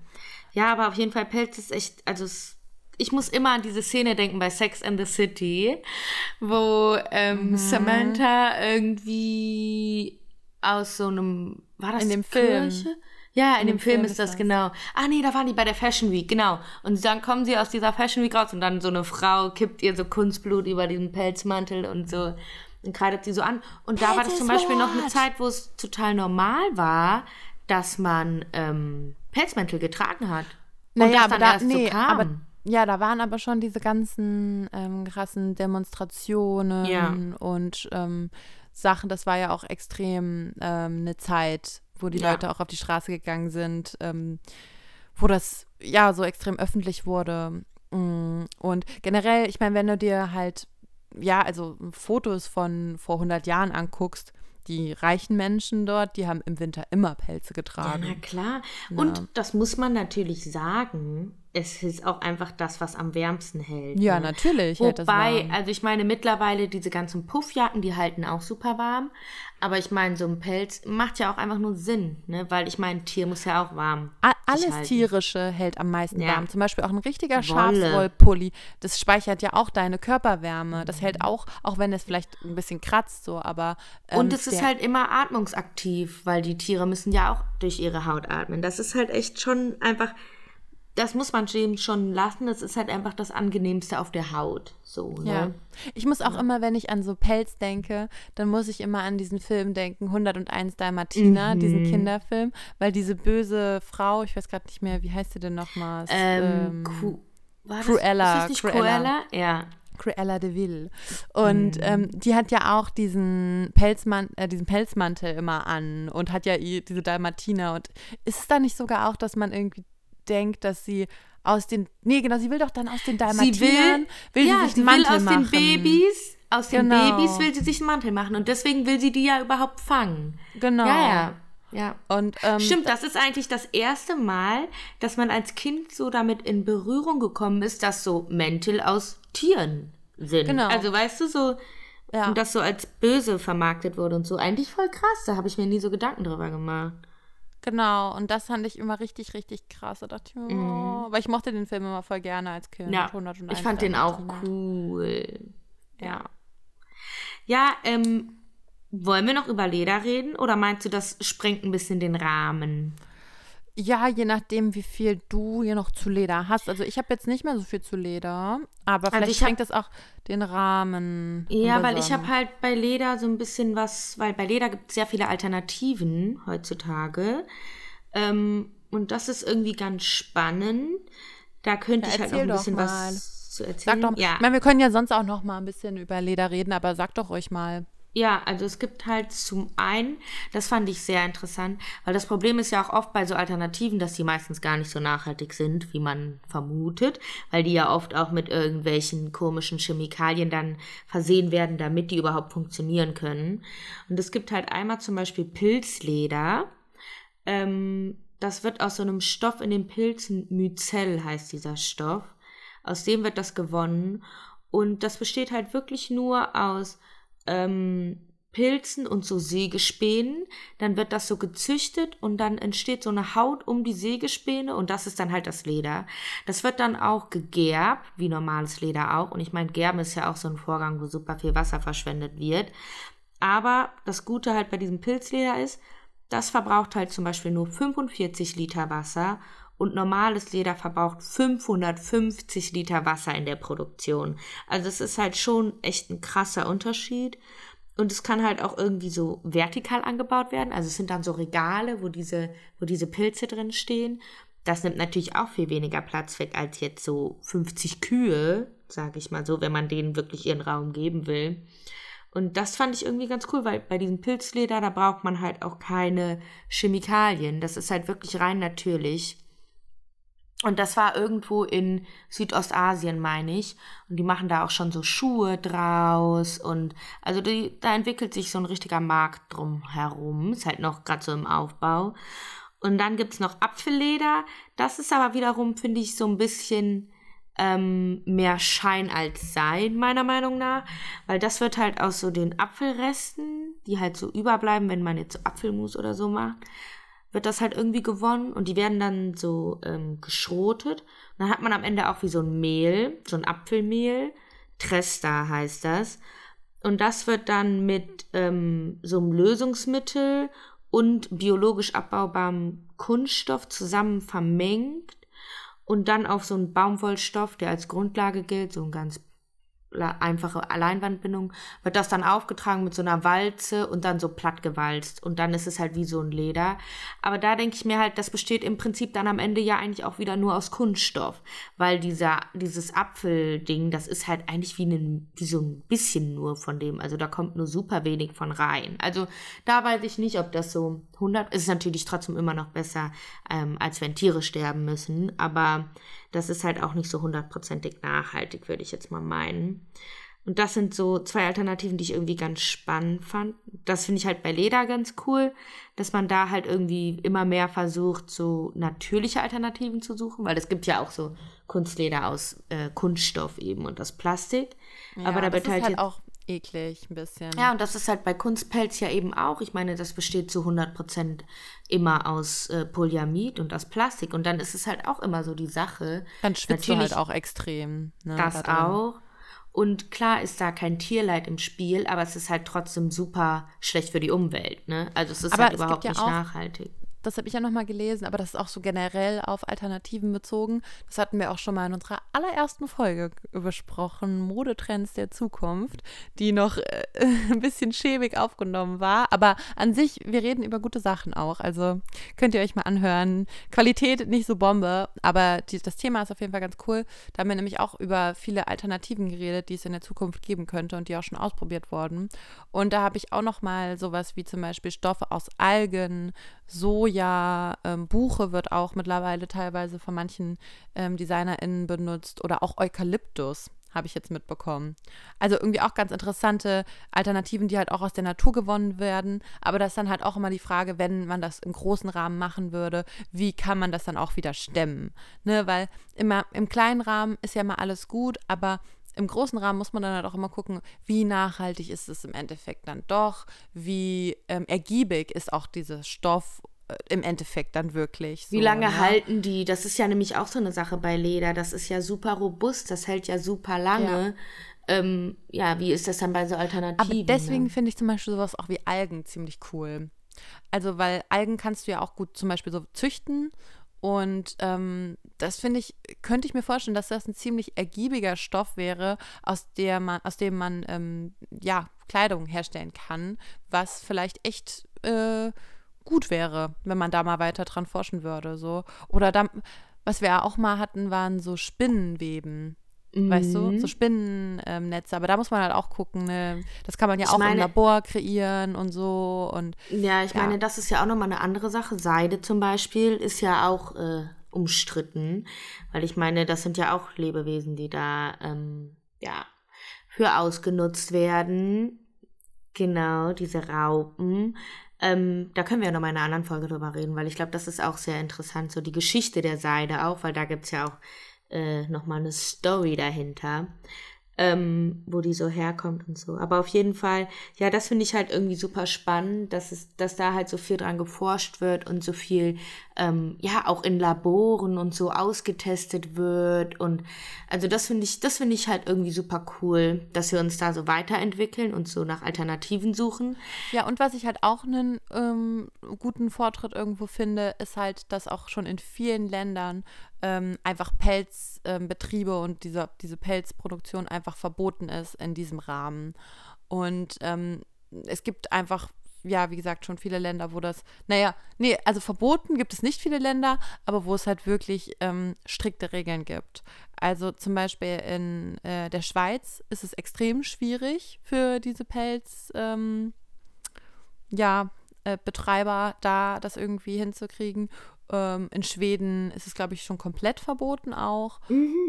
[SPEAKER 3] Ja, aber auf jeden Fall Pelz ist echt, also es, ich muss immer an diese Szene denken bei Sex and the City, wo ähm,
[SPEAKER 2] Mhm.
[SPEAKER 3] Samantha irgendwie aus so einem, war das
[SPEAKER 2] In dem Film.
[SPEAKER 3] Kirche? Ja, in, dem, Film, ist das, genau. Ah nee, da waren die bei der Fashion Week, genau. Und dann kommen sie aus dieser Fashion Week raus und dann so eine Frau kippt ihr so Kunstblut über diesen Pelzmantel und so und kreidet sie so an. Und da war das zum Beispiel noch eine. Zeit, wo es total normal war, dass man ähm, Pelzmäntel getragen hat. Und
[SPEAKER 2] Naja,
[SPEAKER 3] das
[SPEAKER 2] aber
[SPEAKER 3] dann
[SPEAKER 2] da,
[SPEAKER 3] erst
[SPEAKER 2] nee,
[SPEAKER 3] so kam.
[SPEAKER 2] Ja, da waren aber schon diese ganzen ähm, krassen Demonstrationen
[SPEAKER 3] Ja.
[SPEAKER 2] und ähm, Sachen. Das war ja auch extrem ähm, eine Zeit, wo die
[SPEAKER 3] Ja.
[SPEAKER 2] Leute auch auf die Straße gegangen sind, ähm, wo das ja so extrem öffentlich wurde. Mm, Und generell, ich meine, wenn du dir halt, ja, also Fotos von vor 100 Jahren anguckst, die reichen Menschen dort, die haben im Winter immer Pelze
[SPEAKER 3] Ja,
[SPEAKER 2] getragen.
[SPEAKER 3] na klar. Und das muss man natürlich sagen. Es ist auch einfach das, was am wärmsten hält.
[SPEAKER 2] Ja,
[SPEAKER 3] ne?
[SPEAKER 2] natürlich
[SPEAKER 3] Wobei, also ich meine, mittlerweile diese ganzen Puffjacken, die halten auch super warm. Aber ich meine, so ein Pelz macht ja auch einfach nur Sinn, ne? Weil ich meine, ein Tier muss ja auch warm.
[SPEAKER 2] A- Alles. Tierische hält am meisten
[SPEAKER 3] Ja.
[SPEAKER 2] warm. Zum Beispiel auch ein richtiger. Schafswollpulli. Das speichert ja auch deine Körperwärme. Das hält auch, auch wenn es vielleicht ein bisschen kratzt, so, aber. ähm,
[SPEAKER 3] Und es ist halt immer atmungsaktiv, weil die Tiere müssen ja auch durch ihre Haut atmen. Das ist halt echt schon einfach, das muss man dem schon lassen. Das ist halt einfach das Angenehmste auf der Haut. So, ne?
[SPEAKER 2] Ja. Ich muss auch immer, wenn ich an so Pelz denke, dann muss ich immer an diesen Film denken, 101 Dalmatiner,
[SPEAKER 3] Mhm.
[SPEAKER 2] diesen Kinderfilm, weil diese böse Frau, ich weiß gerade nicht mehr, wie heißt sie denn nochmal?
[SPEAKER 3] Ähm, das,
[SPEAKER 2] Cruella, Cruella.
[SPEAKER 3] Cruella? Ja.
[SPEAKER 2] Cruella de Vil.
[SPEAKER 3] Mhm.
[SPEAKER 2] Und ähm, die hat ja auch diesen, Pelzman äh, diesen Pelzmantel immer an und hat ja diese Dalmatiner. Und ist es da nicht sogar auch, dass man irgendwie denkt, dass sie aus den, nee, genau, sie will doch dann aus den
[SPEAKER 3] Sie
[SPEAKER 2] Dalmatinern,
[SPEAKER 3] will,
[SPEAKER 2] will
[SPEAKER 3] ja,
[SPEAKER 2] sie sich einen
[SPEAKER 3] will
[SPEAKER 2] Mantel
[SPEAKER 3] aus
[SPEAKER 2] machen.
[SPEAKER 3] den Babys, aus den
[SPEAKER 2] Genau.
[SPEAKER 3] Babys will sie sich einen Mantel machen und deswegen will sie die ja überhaupt fangen.
[SPEAKER 2] Genau.
[SPEAKER 3] Ja, ja. Ja.
[SPEAKER 2] Und, ähm,
[SPEAKER 3] Stimmt, das ist eigentlich das erste Mal, dass man als Kind so damit in Berührung gekommen ist, dass so Mäntel aus Tieren sind.
[SPEAKER 2] Genau.
[SPEAKER 3] Also weißt du, so,
[SPEAKER 2] Ja.
[SPEAKER 3] und das so als böse vermarktet wurde und so. Eigentlich voll krass, da habe ich mir nie so Gedanken drüber gemacht.
[SPEAKER 2] Genau, und das fand ich immer richtig, richtig krass. Da dachte ich mir, oh, weil ich mochte den Film immer voll gerne als Kind.
[SPEAKER 3] Mhm. Ja,
[SPEAKER 2] 101
[SPEAKER 3] ich fand den auch cool. Ja.
[SPEAKER 2] Ja.
[SPEAKER 3] Ja, ähm, wollen wir noch über Leder reden oder meinst du, das sprengt ein bisschen den Rahmen?
[SPEAKER 2] Ja, je nachdem, wie viel du hier noch zu Leder hast. Also ich habe jetzt nicht mehr so viel zu Leder, aber vielleicht
[SPEAKER 3] Also ich hab-
[SPEAKER 2] sprengt das auch den Rahmen.
[SPEAKER 3] Ja, weil ich habe halt bei Leder so ein bisschen was, weil bei Leder gibt es sehr viele Alternativen heutzutage. Ähm, und das ist irgendwie ganz spannend. Da könnte
[SPEAKER 2] Ja,
[SPEAKER 3] ich halt noch ein bisschen
[SPEAKER 2] mal.
[SPEAKER 3] was zu
[SPEAKER 2] Sag
[SPEAKER 3] erzählen.
[SPEAKER 2] doch,
[SPEAKER 3] ja.
[SPEAKER 2] ich meine, wir können ja sonst auch noch mal ein bisschen über Leder reden, aber sag doch ruhig mal.
[SPEAKER 3] Ja, also es gibt halt zum einen, das fand ich sehr interessant, weil das Problem ist ja auch oft bei so Alternativen, dass die meistens gar nicht so nachhaltig sind, wie man vermutet, weil die ja oft auch mit irgendwelchen komischen Chemikalien dann versehen werden, damit die überhaupt funktionieren können. Und es gibt halt einmal zum Beispiel Pilzleder. Ähm, das wird aus so einem Stoff in den Pilzen, Mycel heißt dieser Stoff. Aus dem wird das gewonnen. Und das besteht halt wirklich nur aus ähm, Pilzen und so Sägespänen. Dann wird das so gezüchtet und dann entsteht so eine Haut um die Sägespäne und das ist dann halt das Leder. Das wird dann auch gegerbt, wie normales Leder auch. Und ich meine, Gerben ist ja auch so ein Vorgang, wo super viel Wasser verschwendet wird. Aber das Gute halt bei diesem Pilzleder ist, das verbraucht halt zum Beispiel nur 45 Liter Wasser und normales Leder verbraucht 550 Liter Wasser in der Produktion. Also es ist halt schon echt ein krasser Unterschied. Und es kann halt auch irgendwie so vertikal angebaut werden. Also es sind dann so Regale, wo diese, wo diese Pilze drin stehen. Das nimmt natürlich auch viel weniger Platz weg als jetzt so 50 Kühe, sage ich mal so, wenn man denen wirklich ihren Raum geben will. Und das fand ich irgendwie ganz cool, weil bei diesem Pilzleder, da braucht man halt auch keine Chemikalien. Das ist halt wirklich rein natürlich. Und das war irgendwo in Südostasien, meine ich. Und die machen da auch schon so Schuhe draus. Und also die, da entwickelt sich so ein richtiger Markt drum herum. Ist halt noch gerade so im Aufbau. Und dann gibt's noch Apfelleder. Das ist aber wiederum, finde ich, so ein bisschen ähm, mehr Schein als Sein, meiner Meinung nach. Weil das wird halt aus so den Apfelresten, die halt so überbleiben, wenn man jetzt so Apfelmus oder so macht, wird das halt irgendwie gewonnen und die werden dann so ähm, geschrotet. Und dann hat man am Ende auch wie so ein Mehl, so ein Apfelmehl. Tresta heißt das. Und das wird dann mit ähm, so einem Lösungsmittel und biologisch abbaubarem Kunststoff zusammen vermengt und dann auf so einen Baumwollstoff, der als Grundlage gilt, so ein ganz la- einfache Leinwandbindung, wird das dann aufgetragen mit so einer Walze und dann so platt gewalzt. Und dann ist es halt wie so ein Leder. Aber da denke ich mir halt, das besteht im Prinzip dann am Ende ja eigentlich auch wieder nur aus Kunststoff. Weil dieser, dieses Apfelding, das ist halt eigentlich wie, ein, wie so ein bisschen nur von dem. Also da kommt nur super wenig von rein. Also da weiß ich nicht, ob das so 100, ist natürlich trotzdem immer noch besser, ähm, als wenn Tiere sterben müssen. Aber das ist halt auch nicht so hundertprozentig nachhaltig, würde ich jetzt mal meinen. Und das sind so zwei Alternativen, die ich irgendwie ganz spannend fand. Das finde ich halt bei Leder ganz cool, dass man da halt irgendwie immer mehr versucht, so natürliche Alternativen zu suchen, weil es gibt ja auch so Kunstleder aus äh, Kunststoff eben und aus Plastik. Aber da
[SPEAKER 2] das
[SPEAKER 3] wird halt,
[SPEAKER 2] halt auch eklig ein bisschen.
[SPEAKER 3] ja, und das ist halt bei Kunstpelz ja eben auch. Ich meine, das besteht zu 100% immer aus äh, Polyamid und aus Plastik. Und dann ist es halt auch immer so die Sache.
[SPEAKER 2] Dann schwitzt du
[SPEAKER 3] Natürlich-
[SPEAKER 2] halt auch extrem. Ne,
[SPEAKER 3] Das
[SPEAKER 2] da drin.
[SPEAKER 3] auch. Und klar ist da kein Tierleid im Spiel, aber es ist halt trotzdem super schlecht für die Umwelt. Ne? Also es ist
[SPEAKER 2] Aber
[SPEAKER 3] halt
[SPEAKER 2] es
[SPEAKER 3] überhaupt
[SPEAKER 2] ja
[SPEAKER 3] nicht nachhaltig.
[SPEAKER 2] Das habe ich ja nochmal gelesen, aber das ist auch so generell auf Alternativen bezogen. Das hatten wir auch schon mal in unserer allerersten Folge besprochen, Modetrends der Zukunft, die noch äh, ein bisschen schäbig aufgenommen war. Aber an sich, wir reden über gute Sachen auch. Also könnt ihr euch mal anhören. Qualität nicht so Bombe, aber die, das Thema ist auf jeden Fall ganz cool. Da haben wir nämlich auch über viele Alternativen geredet, die es in der Zukunft geben könnte und die auch schon ausprobiert wurden. Und da habe ich auch noch mal sowas wie zum Beispiel Stoffe aus Algen, Soja, ähm, Buche wird auch mittlerweile teilweise von manchen ähm, DesignerInnen benutzt oder auch Eukalyptus habe ich jetzt mitbekommen. Also irgendwie auch ganz interessante Alternativen, die halt auch aus der Natur gewonnen werden. Aber das ist dann halt auch immer die Frage, wenn man das im großen Rahmen machen würde, wie kann man das dann auch wieder stemmen? Ne? Weil immer im kleinen Rahmen ist ja immer alles gut, aber im großen Rahmen muss man dann halt auch immer gucken, wie nachhaltig ist es im Endeffekt dann doch, wie ähm, ergiebig ist auch dieser Stoff im Endeffekt dann wirklich.
[SPEAKER 3] Wie
[SPEAKER 2] so,
[SPEAKER 3] lange
[SPEAKER 2] ne?
[SPEAKER 3] halten die? Das ist ja nämlich auch so eine Sache bei Leder. Das ist ja super robust, das hält ja super lange. Ja, ähm, ja wie ist das dann bei so Alternativen?
[SPEAKER 2] Aber deswegen
[SPEAKER 3] ne?
[SPEAKER 2] finde ich zum Beispiel sowas auch wie Algen ziemlich cool. Also, weil Algen kannst du ja auch gut zum Beispiel so züchten und ähm, das finde ich, könnte ich mir vorstellen, dass das ein ziemlich ergiebiger Stoff wäre, aus, der man, aus dem man ähm, ja, Kleidung herstellen kann, was vielleicht echt äh, gut wäre, wenn man da mal weiter dran forschen würde. So. Oder da, was wir auch mal hatten, waren so Spinnenweben. Weißt du, so Spinnennetze, aber da muss man halt auch gucken, ne? Das kann man ja
[SPEAKER 3] Ich
[SPEAKER 2] auch
[SPEAKER 3] meine-
[SPEAKER 2] im Labor kreieren und so. Und
[SPEAKER 3] Ja, ich
[SPEAKER 2] Ja.
[SPEAKER 3] meine, das ist ja auch nochmal eine andere Sache. Seide zum Beispiel ist ja auch äh, umstritten, weil ich meine, das sind ja auch Lebewesen, die da ähm, ja für ausgenutzt werden. Genau, diese Raupen. Ähm, da können wir ja nochmal in einer anderen Folge drüber reden, weil ich glaube, das ist auch sehr interessant, so die Geschichte der Seide auch, weil da gibt es ja auch äh, nochmal eine Story dahinter ähm, wo die so herkommt und so. Aber auf jeden Fall, ja, das finde ich halt irgendwie super spannend, dass es, dass da halt so viel dran geforscht wird und so viel, ähm, ja, auch in Laboren und so ausgetestet wird. Und also das finde ich, das finde ich halt irgendwie super cool, dass wir uns da so weiterentwickeln und so nach Alternativen suchen.
[SPEAKER 2] Ja, und was ich halt auch einen ähm, guten Fortschritt irgendwo finde, ist halt, dass auch schon in vielen Ländern ähm, einfach Pelzbetriebe ähm, und diese, diese Pelzproduktion einfach verboten ist in diesem Rahmen. Und ähm, es gibt einfach, ja, wie gesagt, schon viele Länder, wo das, naja, nee, also verboten gibt es nicht viele Länder, aber wo es halt wirklich ähm, strikte Regeln gibt. Also zum Beispiel in äh, der Schweiz ist es extrem schwierig für diese Pelz, ähm, ja, äh, Betreiber da das irgendwie hinzukriegen. Ähm, in Schweden ist es, glaube ich, schon komplett verboten auch.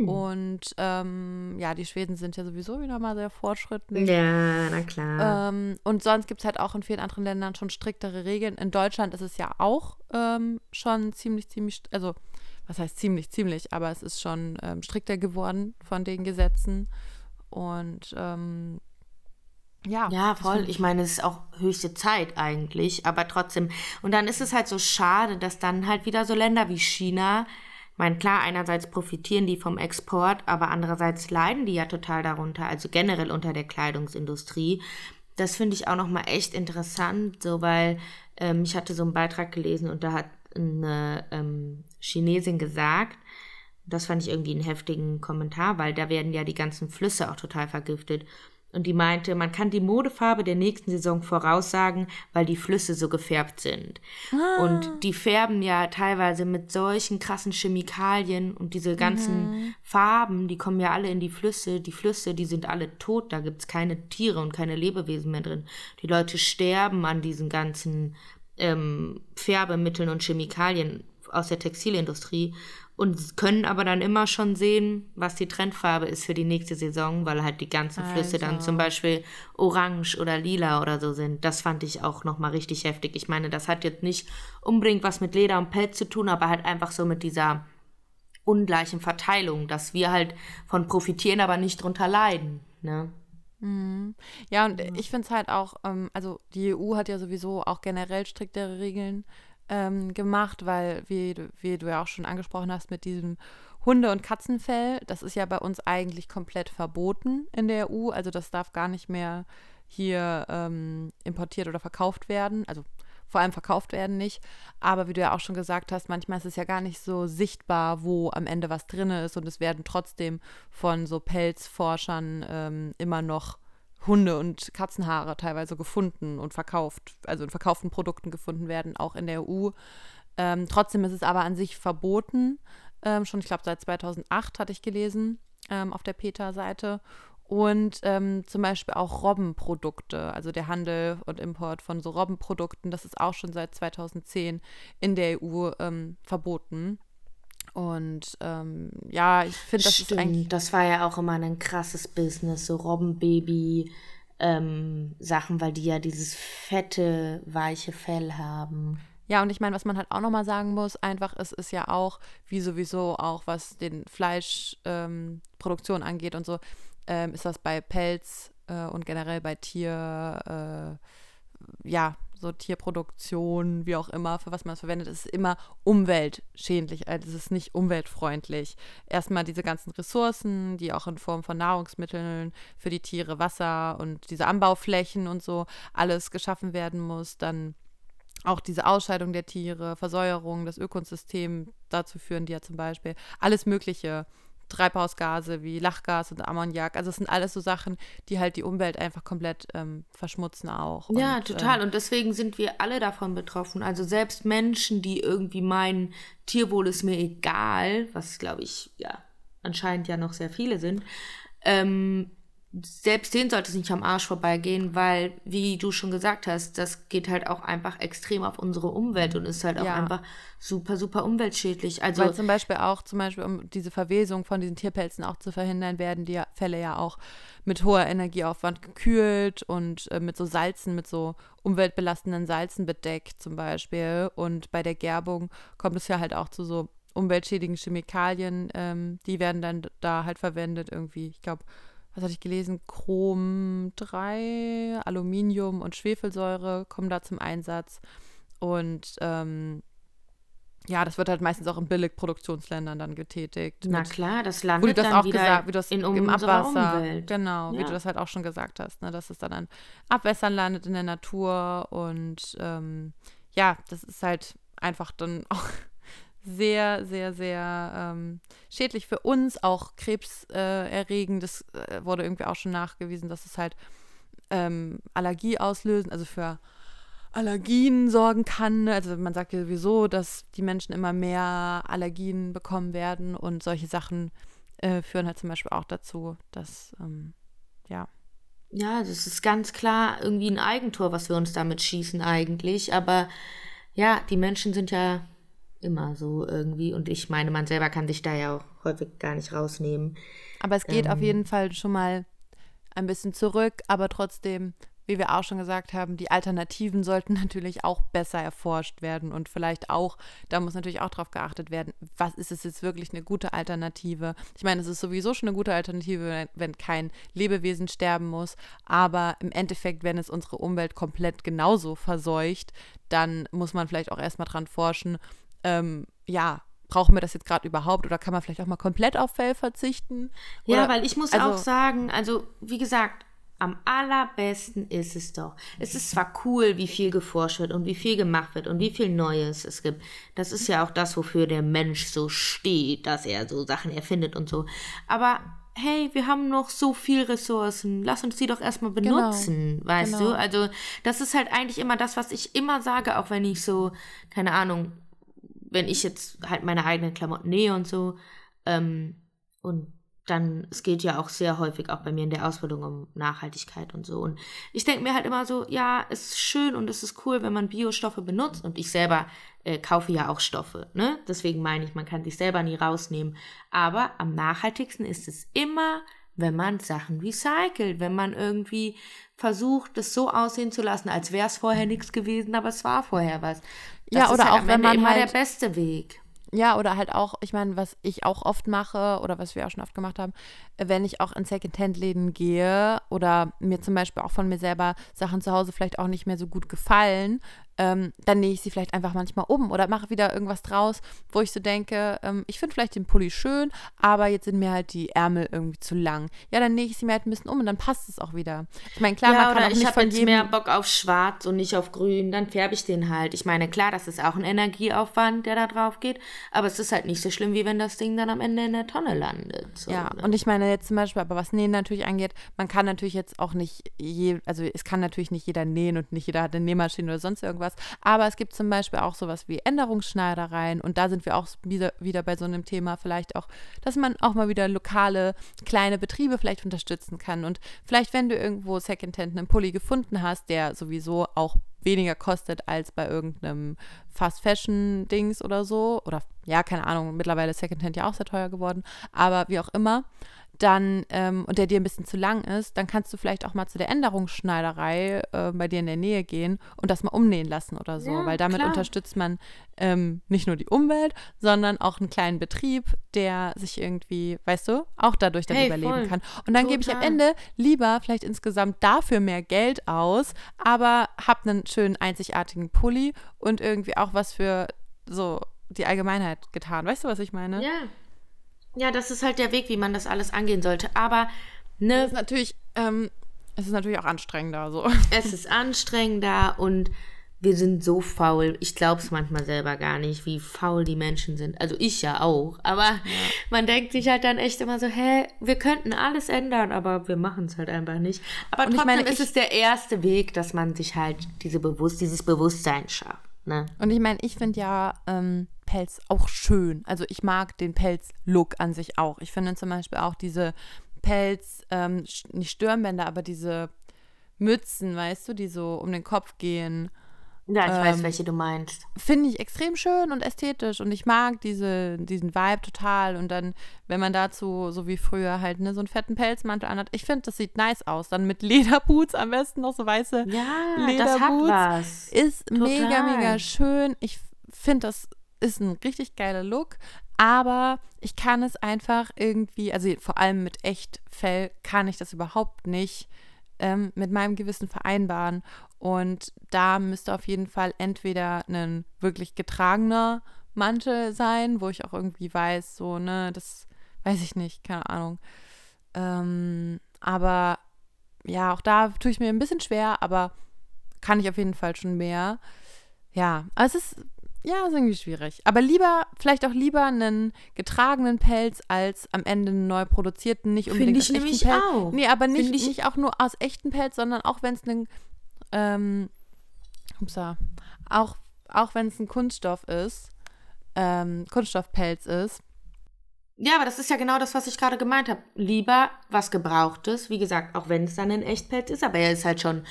[SPEAKER 2] Und ähm, ja, die Schweden sind ja sowieso wieder mal sehr fortschrittlich.
[SPEAKER 3] Ja, na klar.
[SPEAKER 2] Ähm, und sonst gibt es halt auch in vielen anderen Ländern schon striktere Regeln. In Deutschland ist es ja auch ähm, schon ziemlich, ziemlich, also was heißt ziemlich, ziemlich, aber es ist schon ähm, strikter geworden von den Gesetzen. Und ähm, ja,
[SPEAKER 3] Ja, voll. Ich meine, es ist auch höchste Zeit eigentlich, aber trotzdem. Und dann ist es halt so schade, dass dann halt wieder so Länder wie China, ich meine, klar, einerseits profitieren die vom Export, aber andererseits leiden die ja total darunter, also generell unter der Kleidungsindustrie. Das finde ich auch nochmal echt interessant, so weil ähm, ich hatte so einen Beitrag gelesen und da hat eine ähm, Chinesin gesagt, das fand ich irgendwie einen heftigen Kommentar, weil da werden ja die ganzen Flüsse auch total vergiftet. Und die meinte, man kann die Modefarbe der nächsten Saison voraussagen, weil die Flüsse so gefärbt sind. Und die färben ja teilweise mit solchen krassen Chemikalien und diese ganzen Farben, die kommen ja alle in die Flüsse. Die Flüsse, die sind alle tot, da gibt's keine Tiere und keine Lebewesen mehr drin. Die Leute sterben an diesen ganzen ähm, Färbemitteln und Chemikalien aus der Textilindustrie und können aber dann immer schon sehen, was die Trendfarbe ist für die nächste Saison, weil halt die ganzen Flüsse dann
[SPEAKER 2] Also.
[SPEAKER 3] zum Beispiel orange oder lila oder so sind. Das fand ich auch nochmal richtig heftig. Ich meine, das hat jetzt nicht unbedingt was mit Leder und Pelz zu tun, aber halt einfach so mit dieser ungleichen Verteilung, dass wir halt von profitieren, aber nicht drunter leiden. Ne?
[SPEAKER 2] Ja, und ich finde es halt auch, ähm, also die EU hat ja sowieso auch generell striktere Regeln ähm, gemacht, weil, wie, du- wie du ja auch schon angesprochen hast, mit diesem Hunde- und Katzenfell, das ist ja bei uns eigentlich komplett verboten in der EU. Also das darf gar nicht mehr hier ähm, importiert oder verkauft werden. Also vor allem verkauft werden nicht. Aber wie du ja auch schon gesagt hast, manchmal ist es ja gar nicht so sichtbar, wo am Ende was drin ist. Und es werden trotzdem von so Pelzforschern ähm, immer noch Hunde- und Katzenhaare teilweise gefunden und verkauft, also in verkauften Produkten gefunden werden, auch in der EU. Ähm, trotzdem ist es aber an sich verboten. Ähm, schon, ich glaube, seit 2008 hatte ich gelesen ähm, auf der PETA-Seite. Und ähm, zum Beispiel auch Robbenprodukte, also der Handel und Import von so Robbenprodukten, das ist auch schon seit 2010 in der EU ähm, verboten. Und ähm, ja, ich finde, das ist eigentlich.
[SPEAKER 3] Stimmt, das war ja auch immer ein krasses Business, so Robbenbaby ähm, Sachen, weil die ja dieses fette, weiche Fell haben.
[SPEAKER 2] Ja, und ich meine, was man halt auch nochmal sagen muss, einfach, es ist ja auch, wie sowieso auch, was den Fleischproduktion ähm, angeht und so, ähm, ist das bei Pelz äh, und generell bei Tier, äh, ja, so Tierproduktion, wie auch immer, für was man es verwendet, ist immer umweltschädlich, also es ist nicht umweltfreundlich. Erstmal diese ganzen Ressourcen, die auch in Form von Nahrungsmitteln für die Tiere, Wasser und diese Anbauflächen und so alles geschaffen werden muss, dann auch diese Ausscheidung der Tiere, Versäuerung, das Ökosystem dazu führen, die ja zum Beispiel alles Mögliche Treibhausgase wie Lachgas und Ammoniak. Also es sind alles so Sachen, die halt die Umwelt einfach komplett ähm, verschmutzen auch.
[SPEAKER 3] Ja,
[SPEAKER 2] und,
[SPEAKER 3] total.
[SPEAKER 2] Ähm,
[SPEAKER 3] und deswegen sind wir alle davon betroffen. Also selbst Menschen, die irgendwie meinen, Tierwohl ist mir egal, was glaube ich ja anscheinend ja noch sehr viele sind, ähm, selbst denen sollte es nicht am Arsch vorbeigehen, weil, wie du schon gesagt hast, das geht halt auch einfach extrem auf unsere Umwelt und ist halt auch
[SPEAKER 2] Ja.
[SPEAKER 3] einfach super, super umweltschädlich. Also,
[SPEAKER 2] Weil zum Beispiel auch, zum Beispiel, um diese Verwesung von diesen Tierpelzen auch zu verhindern, werden die Fälle ja auch mit hoher Energieaufwand gekühlt und äh, mit so Salzen, mit so umweltbelastenden Salzen bedeckt zum Beispiel. Und bei der Gerbung kommt es ja halt auch zu so umweltschädigen Chemikalien, ähm, die werden dann da halt verwendet irgendwie. Ich glaube, was hatte ich gelesen? Chrom 3, Aluminium und Schwefelsäure kommen da zum Einsatz. Und ähm, ja, das wird halt meistens auch in Billigproduktionsländern dann getätigt.
[SPEAKER 3] na
[SPEAKER 2] mit-
[SPEAKER 3] klar, das
[SPEAKER 2] wo du
[SPEAKER 3] landet
[SPEAKER 2] das
[SPEAKER 3] dann
[SPEAKER 2] auch
[SPEAKER 3] wieder
[SPEAKER 2] gesagt, wie du das
[SPEAKER 3] in
[SPEAKER 2] im Abwasser,
[SPEAKER 3] Umwelt.
[SPEAKER 2] genau, wie
[SPEAKER 3] Ja.
[SPEAKER 2] du das halt auch schon gesagt hast, ne, dass es dann an Abwässern landet in der Natur und ähm, ja, das ist halt einfach dann auch sehr, sehr, sehr ähm, schädlich für uns, auch krebserregend. Erregend. das äh, wurde irgendwie auch schon nachgewiesen, dass es halt ähm, Allergie auslösen, also für Allergien sorgen kann. Also man sagt ja sowieso, dass die Menschen immer mehr Allergien bekommen werden und solche Sachen äh, führen halt zum Beispiel auch dazu, dass ähm, ja.
[SPEAKER 3] Ja, das ist ganz klar irgendwie ein Eigentor, was wir uns damit schießen eigentlich. Aber ja, die Menschen sind ja immer so irgendwie. Und ich meine, man selber kann sich da ja auch häufig gar nicht rausnehmen.
[SPEAKER 2] Aber es geht auf
[SPEAKER 3] Ähm.
[SPEAKER 2] jeden Fall schon mal ein bisschen zurück, aber trotzdem, wie wir auch schon gesagt haben, die Alternativen sollten natürlich auch besser erforscht werden und vielleicht auch, da muss natürlich auch drauf geachtet werden, was ist es jetzt wirklich eine gute Alternative? Ich meine, es ist sowieso schon eine gute Alternative, wenn, wenn kein Lebewesen sterben muss, aber im Endeffekt, wenn es unsere Umwelt komplett genauso verseucht, dann muss man vielleicht auch erstmal dran forschen, ähm, ja, brauchen wir das jetzt gerade überhaupt oder kann man vielleicht auch mal komplett auf Fell verzichten?
[SPEAKER 3] Ja,
[SPEAKER 2] Oder-
[SPEAKER 3] weil ich muss
[SPEAKER 2] also-
[SPEAKER 3] auch sagen, also wie gesagt, am allerbesten ist es doch. Es ist zwar cool, wie viel geforscht wird und wie viel gemacht wird und wie viel Neues es gibt. Das ist ja auch das, wofür der Mensch so steht, dass er so Sachen erfindet und so. Aber hey, wir haben noch so viel Ressourcen. Lass uns die doch erstmal benutzen, weißt
[SPEAKER 2] genau.
[SPEAKER 3] du? Also, das ist halt eigentlich immer das, was ich immer sage, auch wenn ich so, keine Ahnung, wenn ich jetzt halt meine eigenen Klamotten nähe und so. Ähm, und dann, es geht ja auch sehr häufig auch bei mir in der Ausbildung um Nachhaltigkeit und so. Und ich denke mir halt immer so, ja, es ist schön und es ist cool, wenn man Biostoffe benutzt. Und ich selber äh, kaufe ja auch Stoffe, ne? Deswegen meine ich, man kann sich selber nie rausnehmen. Aber am nachhaltigsten ist es immer, wenn man Sachen recycelt, wenn man irgendwie versucht, es so aussehen zu lassen, als wäre es vorher nichts gewesen, aber es war vorher was. Das
[SPEAKER 2] Ja, oder
[SPEAKER 3] halt
[SPEAKER 2] auch, wenn
[SPEAKER 3] Ende
[SPEAKER 2] man
[SPEAKER 3] immer
[SPEAKER 2] halt-
[SPEAKER 3] der beste Weg.
[SPEAKER 2] Ja, oder halt auch, ich meine, was ich auch oft mache oder was wir auch schon oft gemacht haben, wenn ich auch in Secondhand-Läden gehe oder mir zum Beispiel auch von mir selber Sachen zu Hause vielleicht auch nicht mehr so gut gefallen, ähm, dann nähe ich sie vielleicht einfach manchmal um oder mache wieder irgendwas draus, wo ich so denke, ähm, ich finde vielleicht den Pulli schön, aber jetzt sind mir halt die Ärmel irgendwie zu lang. Ja, dann nähe ich sie mir halt ein bisschen um und dann passt es auch wieder. Ich meine, klar,
[SPEAKER 3] ja,
[SPEAKER 2] man kann auch
[SPEAKER 3] ich
[SPEAKER 2] nicht
[SPEAKER 3] habe
[SPEAKER 2] von
[SPEAKER 3] jetzt
[SPEAKER 2] jedem...
[SPEAKER 3] mehr Bock auf schwarz und nicht auf grün, dann färbe ich den halt. Ich meine, klar, das ist auch ein Energieaufwand, der da drauf geht, aber es ist halt nicht so schlimm, wie wenn das Ding dann am Ende in der Tonne landet. So,
[SPEAKER 2] Ja,
[SPEAKER 3] ne?
[SPEAKER 2] und ich meine jetzt zum Beispiel, aber was Nähen natürlich angeht, man kann natürlich jetzt auch nicht, je, also es kann natürlich nicht jeder nähen und nicht jeder hat eine Nähmaschine oder sonst irgendwas, aber es gibt zum Beispiel auch sowas wie Änderungsschneidereien. Und da sind wir auch wieder, wieder bei so einem Thema vielleicht auch, dass man auch mal wieder lokale kleine Betriebe vielleicht unterstützen kann. Und vielleicht, wenn du irgendwo Secondhand einen Pulli gefunden hast, der sowieso auch weniger kostet als bei irgendeinem Fast Fashion Dings oder so. Oder ja, keine Ahnung, mittlerweile ist Secondhand ja auch sehr teuer geworden, aber wie auch immer, dann ähm, und der dir ein bisschen zu lang ist, dann kannst du vielleicht auch mal zu der Änderungsschneiderei äh, bei dir in der Nähe gehen und das mal umnähen lassen oder so,
[SPEAKER 3] Ja,
[SPEAKER 2] weil damit
[SPEAKER 3] klar.
[SPEAKER 2] unterstützt man ähm, nicht nur die Umwelt, sondern auch einen kleinen Betrieb, der sich irgendwie, weißt du, auch dadurch dann
[SPEAKER 3] Hey,
[SPEAKER 2] überleben
[SPEAKER 3] voll.
[SPEAKER 2] kann. Und dann gebe ich am. Ende lieber vielleicht insgesamt dafür mehr Geld aus, aber hab einen schönen einzigartigen Pulli und irgendwie auch was für so die Allgemeinheit getan. Weißt du, was ich meine?
[SPEAKER 3] Ja. Ja, das ist halt der Weg, wie man das alles angehen sollte. Aber
[SPEAKER 2] Das
[SPEAKER 3] ne,
[SPEAKER 2] ist natürlich, ähm, es ist natürlich auch anstrengender so.
[SPEAKER 3] es ist anstrengender und wir sind so faul. Ich glaube es manchmal selber gar nicht, wie faul die Menschen sind. Also ich ja auch. Aber man denkt sich halt dann echt immer so, hä, wir könnten alles ändern, aber wir machen es halt einfach nicht. Aber
[SPEAKER 2] Und ich
[SPEAKER 3] trotzdem
[SPEAKER 2] meine,
[SPEAKER 3] ist
[SPEAKER 2] ich-
[SPEAKER 3] es der erste Weg, dass man sich halt diese Bewusst dieses Bewusstsein schafft. Ne?
[SPEAKER 2] Und ich meine, ich finde ja ähm, Pelz auch schön. Also ich mag den Pelz-Look an sich auch. Ich finde zum Beispiel auch diese Pelz, ähm, nicht Stirnbänder, aber diese Mützen, weißt du, die so um den Kopf gehen.
[SPEAKER 3] Ja, ich weiß,
[SPEAKER 2] Ähm,
[SPEAKER 3] welche du meinst.
[SPEAKER 2] finde ich extrem schön und ästhetisch und ich mag diese, diesen Vibe total. Und dann, wenn man dazu, so wie früher, halt ne, so einen fetten Pelzmantel anhat, ich finde, das sieht nice aus. Dann mit Lederboots am besten noch so weiße
[SPEAKER 3] Ja, das hat
[SPEAKER 2] Lederboots.
[SPEAKER 3] was.
[SPEAKER 2] Ist mega,
[SPEAKER 3] Total.
[SPEAKER 2] mega schön. Ich finde, das ist ein richtig geiler Look. Aber ich kann es einfach irgendwie, also vor allem mit Echtfell, kann ich das überhaupt nicht ähm, mit meinem Gewissen vereinbaren. Und da müsste auf jeden Fall entweder ein wirklich getragener Mantel sein, wo ich auch irgendwie weiß, so, ne, das weiß ich nicht, keine Ahnung. Ähm, aber ja, auch da tue ich mir ein bisschen schwer, aber kann ich auf jeden Fall schon mehr. Ja, also es ist, ja, ist irgendwie schwierig. Aber lieber, vielleicht auch lieber einen getragenen Pelz als am Ende einen neu produzierten, nicht
[SPEAKER 3] Finde
[SPEAKER 2] unbedingt
[SPEAKER 3] ich
[SPEAKER 2] aus echten
[SPEAKER 3] nämlich
[SPEAKER 2] Pelz.
[SPEAKER 3] auch.
[SPEAKER 2] Nee, aber nicht,
[SPEAKER 3] Finde ich-
[SPEAKER 2] nicht auch nur aus echten Pelz, sondern auch wenn es ein, ähm, upsa, auch, auch wenn es ein Kunststoff ist, ähm, Kunststoffpelz ist.
[SPEAKER 3] Ja, aber das ist ja genau das, was ich gerade gemeint habe. Lieber was Gebrauchtes, wie gesagt, auch wenn es dann ein Echtpelz ist, aber er ist halt schon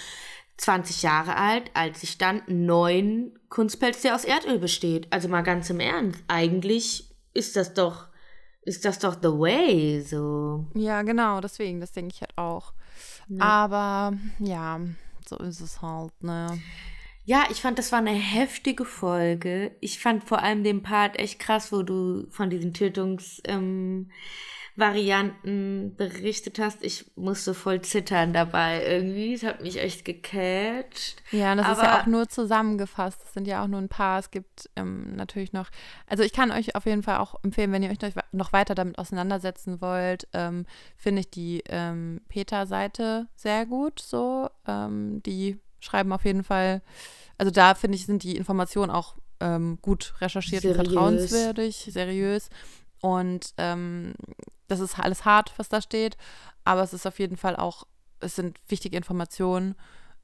[SPEAKER 3] 20 Jahre alt, als ich dann einen neuen Kunstpelz, der aus Erdöl besteht. Also mal ganz im Ernst, eigentlich ist das doch, ist das doch the way, so.
[SPEAKER 2] Ja, genau, deswegen, das denke ich halt auch.
[SPEAKER 3] Ne?
[SPEAKER 2] Aber ja, so ist es halt, ne?
[SPEAKER 3] Ja, ich fand, das war eine heftige Folge. Ich fand vor allem den Part echt krass, wo du von diesen Tötungsvarianten ähm, berichtet hast. Ich musste voll zittern dabei irgendwie. Es hat mich echt gecatcht.
[SPEAKER 2] Ja, und das ist ja
[SPEAKER 3] Aber-
[SPEAKER 2] auch nur zusammengefasst. Es sind ja auch nur ein paar. Es gibt ähm, natürlich noch. Also ich kann euch auf jeden Fall auch empfehlen, wenn ihr euch noch- weiter damit auseinandersetzen wollt, ähm, finde ich die ähm, Peter-Seite sehr gut. So, ähm, die schreiben auf jeden Fall. Also da finde ich sind die Informationen auch ähm, gut recherchiert und
[SPEAKER 3] Seriös.
[SPEAKER 2] vertrauenswürdig, seriös. Und ähm, das ist alles hart, was da steht. Aber es ist auf jeden Fall auch, es sind wichtige Informationen.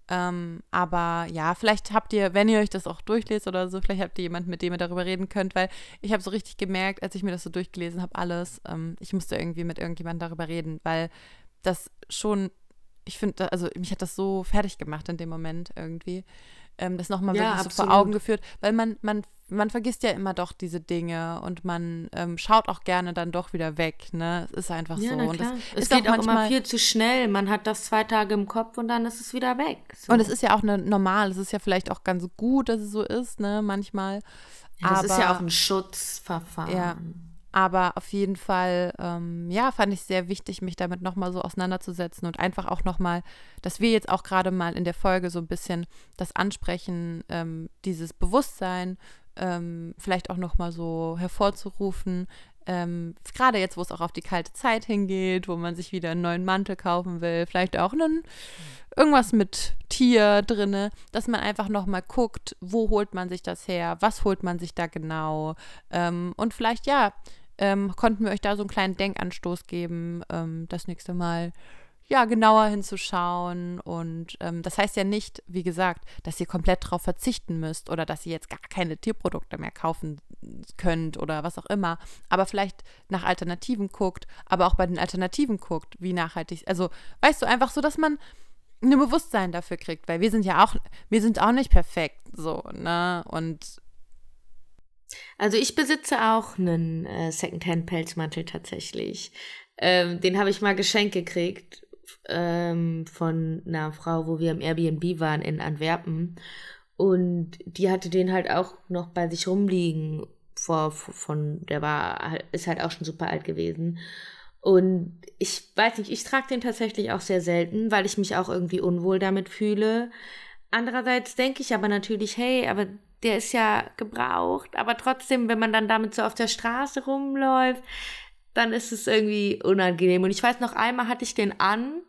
[SPEAKER 2] Ähm, aber ja, vielleicht habt ihr, wenn ihr euch das auch durchlest oder so, vielleicht habt ihr jemanden, mit dem ihr darüber reden könnt, weil ich habe so richtig gemerkt, als ich mir das so durchgelesen habe, alles, ähm, ich musste irgendwie mit irgendjemandem darüber reden, weil das schon, ich finde, also mich hat das so fertig gemacht in dem Moment irgendwie. Ähm, das nochmal
[SPEAKER 3] Ja,
[SPEAKER 2] wirklich so vor. Augen geführt, weil man, man, man vergisst ja immer doch diese Dinge und man ähm, schaut auch gerne dann doch wieder weg, ne? Es ist einfach so. Und
[SPEAKER 3] es
[SPEAKER 2] ist
[SPEAKER 3] geht
[SPEAKER 2] auch
[SPEAKER 3] auch, immer
[SPEAKER 2] manchmal,
[SPEAKER 3] viel zu schnell. Man hat das zwei Tage im Kopf und dann ist es wieder weg. So.
[SPEAKER 2] Und es ist ja auch ne, normal, es ist ja vielleicht auch ganz gut, dass es so ist, ne, manchmal.
[SPEAKER 3] das
[SPEAKER 2] aber,
[SPEAKER 3] ist ja auch ein Schutzverfahren.
[SPEAKER 2] Ja. Aber auf jeden Fall, ähm, ja, fand ich sehr wichtig, mich damit nochmal so auseinanderzusetzen und einfach auch nochmal, dass wir jetzt auch gerade mal in der Folge so ein bisschen das ansprechen, ähm, dieses Bewusstsein, ähm, vielleicht auch nochmal so hervorzurufen. Ähm, gerade jetzt, wo es auch auf die kalte Zeit hingeht, wo man sich wieder einen neuen Mantel kaufen will, vielleicht auch einen irgendwas mit Tier drinne, dass man einfach noch mal guckt, wo holt man sich das her, was holt man sich da genau ähm, und vielleicht ja ähm, konnten wir euch da so einen kleinen Denkanstoß geben, ähm, das nächste Mal ja genauer hinzuschauen und ähm, das heißt ja nicht, wie gesagt, dass ihr komplett drauf verzichten müsst oder dass ihr jetzt gar keine Tierprodukte mehr kaufen könnt oder was auch immer, aber vielleicht nach Alternativen guckt, aber auch bei den Alternativen guckt, wie nachhaltig, also weißt du einfach so, dass man ein Bewusstsein dafür kriegt, weil wir sind ja auch, wir sind auch nicht perfekt, so, ne? Und
[SPEAKER 3] Also ich besitze auch einen äh, Secondhand-Pelzmantel tatsächlich. Ähm, den habe ich mal geschenkt gekriegt ähm, von einer Frau, wo wir im Airbnb waren in Antwerpen. Und die hatte den halt auch noch bei sich rumliegen. Vor, von, der war, ist halt auch schon super alt gewesen. Und ich weiß nicht, ich trage den tatsächlich auch sehr selten, weil ich mich auch irgendwie unwohl damit fühle. Andererseits denke ich aber natürlich, hey, aber der ist ja gebraucht. Aber trotzdem, wenn man dann damit so auf der Straße rumläuft, dann ist es irgendwie unangenehm. Und ich weiß noch einmal hatte ich den an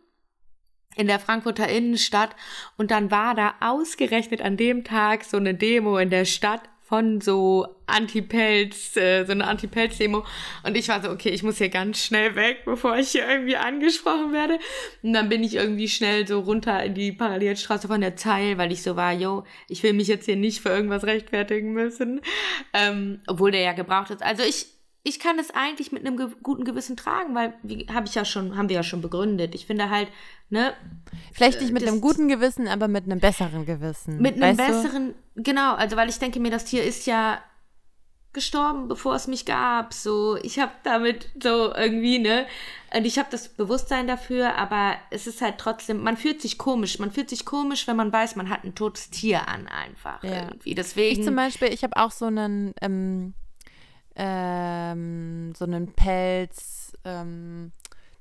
[SPEAKER 3] in der Frankfurter Innenstadt und dann war da ausgerechnet an dem Tag so eine Demo in der Stadt von so Anti-Pelz, äh, so eine Anti-Pelz-Demo. Und ich war so, okay, ich muss hier ganz schnell weg, bevor ich hier irgendwie angesprochen werde. Und dann bin ich irgendwie schnell so runter in die Parallelstraße von der Zeil, weil ich so war, yo, ich will mich jetzt hier nicht für irgendwas rechtfertigen müssen. Ähm, obwohl der ja gebraucht ist. Also ich, ich kann es eigentlich mit einem ge guten Gewissen tragen, weil, wie habe ich ja schon, haben wir ja schon begründet. Ich finde halt, ne.
[SPEAKER 2] Vielleicht nicht mit einem guten Gewissen, aber mit einem besseren Gewissen.
[SPEAKER 3] Mit einem besseren, du? genau, also weil ich denke mir, das Tier ist ja gestorben, bevor es mich gab. So, ich habe damit so irgendwie, ne? Und ich habe das Bewusstsein dafür, aber es ist halt trotzdem, man fühlt sich komisch. Man fühlt sich komisch, wenn man weiß, man hat ein totes Tier an, einfach ja. irgendwie. Deswegen.
[SPEAKER 2] Ich zum Beispiel, ich habe auch so einen, ähm, ähm, so einen Pelz, ähm,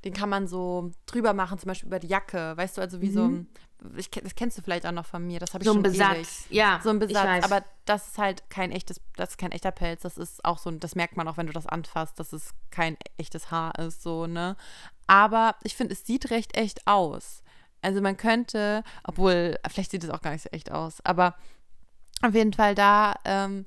[SPEAKER 2] den kann man so drüber machen, zum Beispiel über die Jacke, weißt du, also wie mhm. so ein, ich, das kennst du vielleicht auch noch von mir, das habe ich so schon ein Besatz, ewig.
[SPEAKER 3] ja,
[SPEAKER 2] so ein Besatz, aber das ist halt kein echtes, das ist kein echter Pelz, das ist auch so, das merkt man auch, wenn du das anfasst, dass es kein echtes Haar ist, so ne, aber ich finde, es sieht recht echt aus. Also man könnte, obwohl vielleicht sieht es auch gar nicht so echt aus, aber auf jeden Fall da, ähm,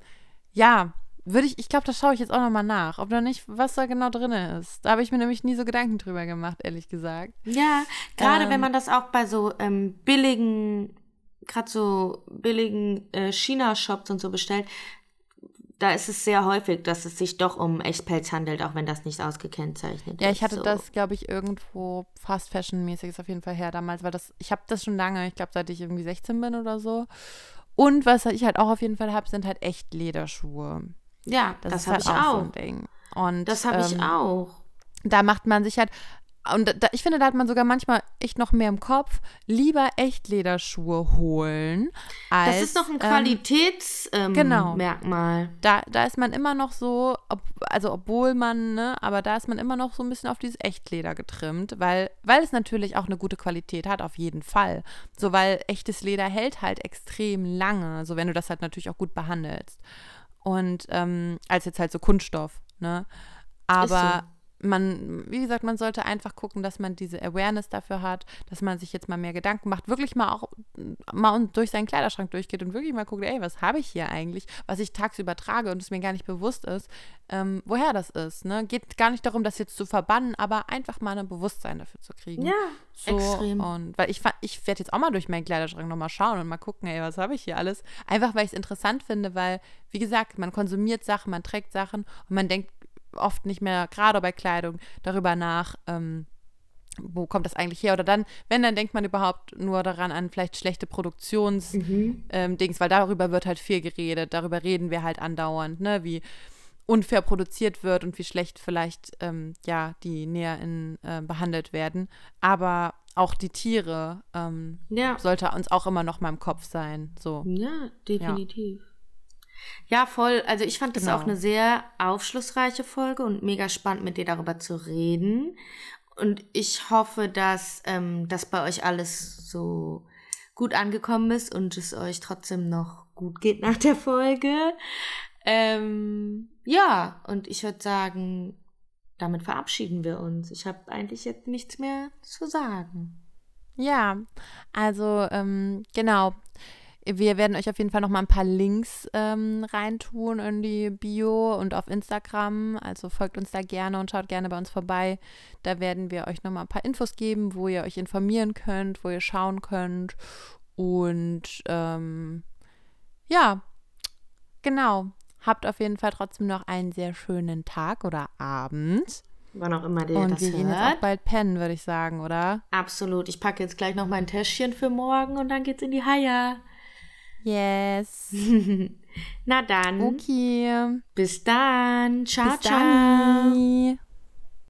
[SPEAKER 2] ja, würde ich, ich glaube, das schaue ich jetzt auch nochmal nach, ob da nicht, was da genau drin ist. Da habe ich mir nämlich nie so Gedanken drüber gemacht, ehrlich gesagt.
[SPEAKER 3] Ja, gerade ähm, wenn man das auch bei so ähm, billigen, gerade so billigen äh, China-Shops und so bestellt, da ist es sehr häufig, dass es sich doch um Echtpelz handelt, auch wenn das nicht ausgekennzeichnet
[SPEAKER 2] ja, ist. Ja, ich hatte so. das, glaube ich, irgendwo Fast Fashion-mäßig ist auf jeden Fall her damals, weil das, ich habe das schon lange, ich glaube, seit ich irgendwie 16 bin oder so. Und was ich halt auch auf jeden Fall habe, sind halt echt Lederschuhe.
[SPEAKER 3] Ja, das, das habe halt ich auch. So
[SPEAKER 2] Ding. Und,
[SPEAKER 3] das habe ich ähm, auch.
[SPEAKER 2] Da macht man sich halt, und da, ich finde, da hat man sogar manchmal echt noch mehr im Kopf, lieber Echtlederschuhe holen. Als,
[SPEAKER 3] das ist doch ein Qualitätsmerkmal. Ähm, genau.
[SPEAKER 2] Da, da ist man immer noch so, ob, also obwohl man, ne, aber da ist man immer noch so ein bisschen auf dieses Echtleder getrimmt, weil, weil es natürlich auch eine gute Qualität hat, auf jeden Fall. So, weil echtes Leder hält halt extrem lange, so wenn du das halt natürlich auch gut behandelst und ähm, als jetzt halt so Kunststoff, ne? Aber man, wie gesagt, man sollte einfach gucken, dass man diese Awareness dafür hat, dass man sich jetzt mal mehr Gedanken macht, wirklich mal auch mal durch seinen Kleiderschrank durchgeht und wirklich mal guckt, ey, was habe ich hier eigentlich, was ich tagsüber trage und es mir gar nicht bewusst ist, ähm, woher das ist. Ne? Geht gar nicht darum, das jetzt zu verbannen, aber einfach mal ein Bewusstsein dafür zu kriegen.
[SPEAKER 3] Ja, so, extrem.
[SPEAKER 2] Und weil ich, ich werde jetzt auch mal durch meinen Kleiderschrank nochmal schauen und mal gucken, ey, was habe ich hier alles? Einfach, weil ich es interessant finde, weil, wie gesagt, man konsumiert Sachen, man trägt Sachen und man denkt oft nicht mehr, gerade bei Kleidung, darüber nach, ähm, wo kommt das eigentlich her? Oder dann, wenn, dann denkt man überhaupt nur daran an vielleicht schlechte Produktionsdings, mhm. ähm, weil darüber wird halt viel geredet, darüber reden wir halt andauernd, ne, wie unfair produziert wird und wie schlecht vielleicht, ähm, ja, die NäherInnen äh, behandelt werden. Aber auch die Tiere ähm, ja. sollte uns auch immer noch mal im Kopf sein. So.
[SPEAKER 3] Ja, definitiv. Ja. Ja, voll. Also ich fand das genau. auch eine sehr aufschlussreiche Folge und mega spannend, mit dir darüber zu reden. Und ich hoffe, dass ähm, das bei euch alles so gut angekommen ist und es euch trotzdem noch gut geht nach der Folge. Ähm, ja, und ich würde sagen, damit verabschieden wir uns. Ich habe eigentlich jetzt nichts mehr zu sagen.
[SPEAKER 2] Ja, also ähm, genau. Wir werden euch auf jeden Fall noch mal ein paar Links ähm, reintun in die Bio und auf Instagram. Also folgt uns da gerne und schaut gerne bei uns vorbei. Da werden wir euch noch mal ein paar Infos geben, wo ihr euch informieren könnt, wo ihr schauen könnt. Und ähm, ja, genau. Habt auf jeden Fall trotzdem noch einen sehr schönen Tag oder Abend.
[SPEAKER 3] Wann auch immer der
[SPEAKER 2] und
[SPEAKER 3] das
[SPEAKER 2] wir gehen jetzt auch bald pennen, würde ich sagen, oder?
[SPEAKER 3] Absolut. Ich packe jetzt gleich noch mein Täschchen für morgen und dann geht's in die Haie.
[SPEAKER 2] Yes.
[SPEAKER 3] Na dann,
[SPEAKER 2] Okay.
[SPEAKER 3] bis dann. Ciao,
[SPEAKER 2] Bis
[SPEAKER 3] ciao.
[SPEAKER 2] dann.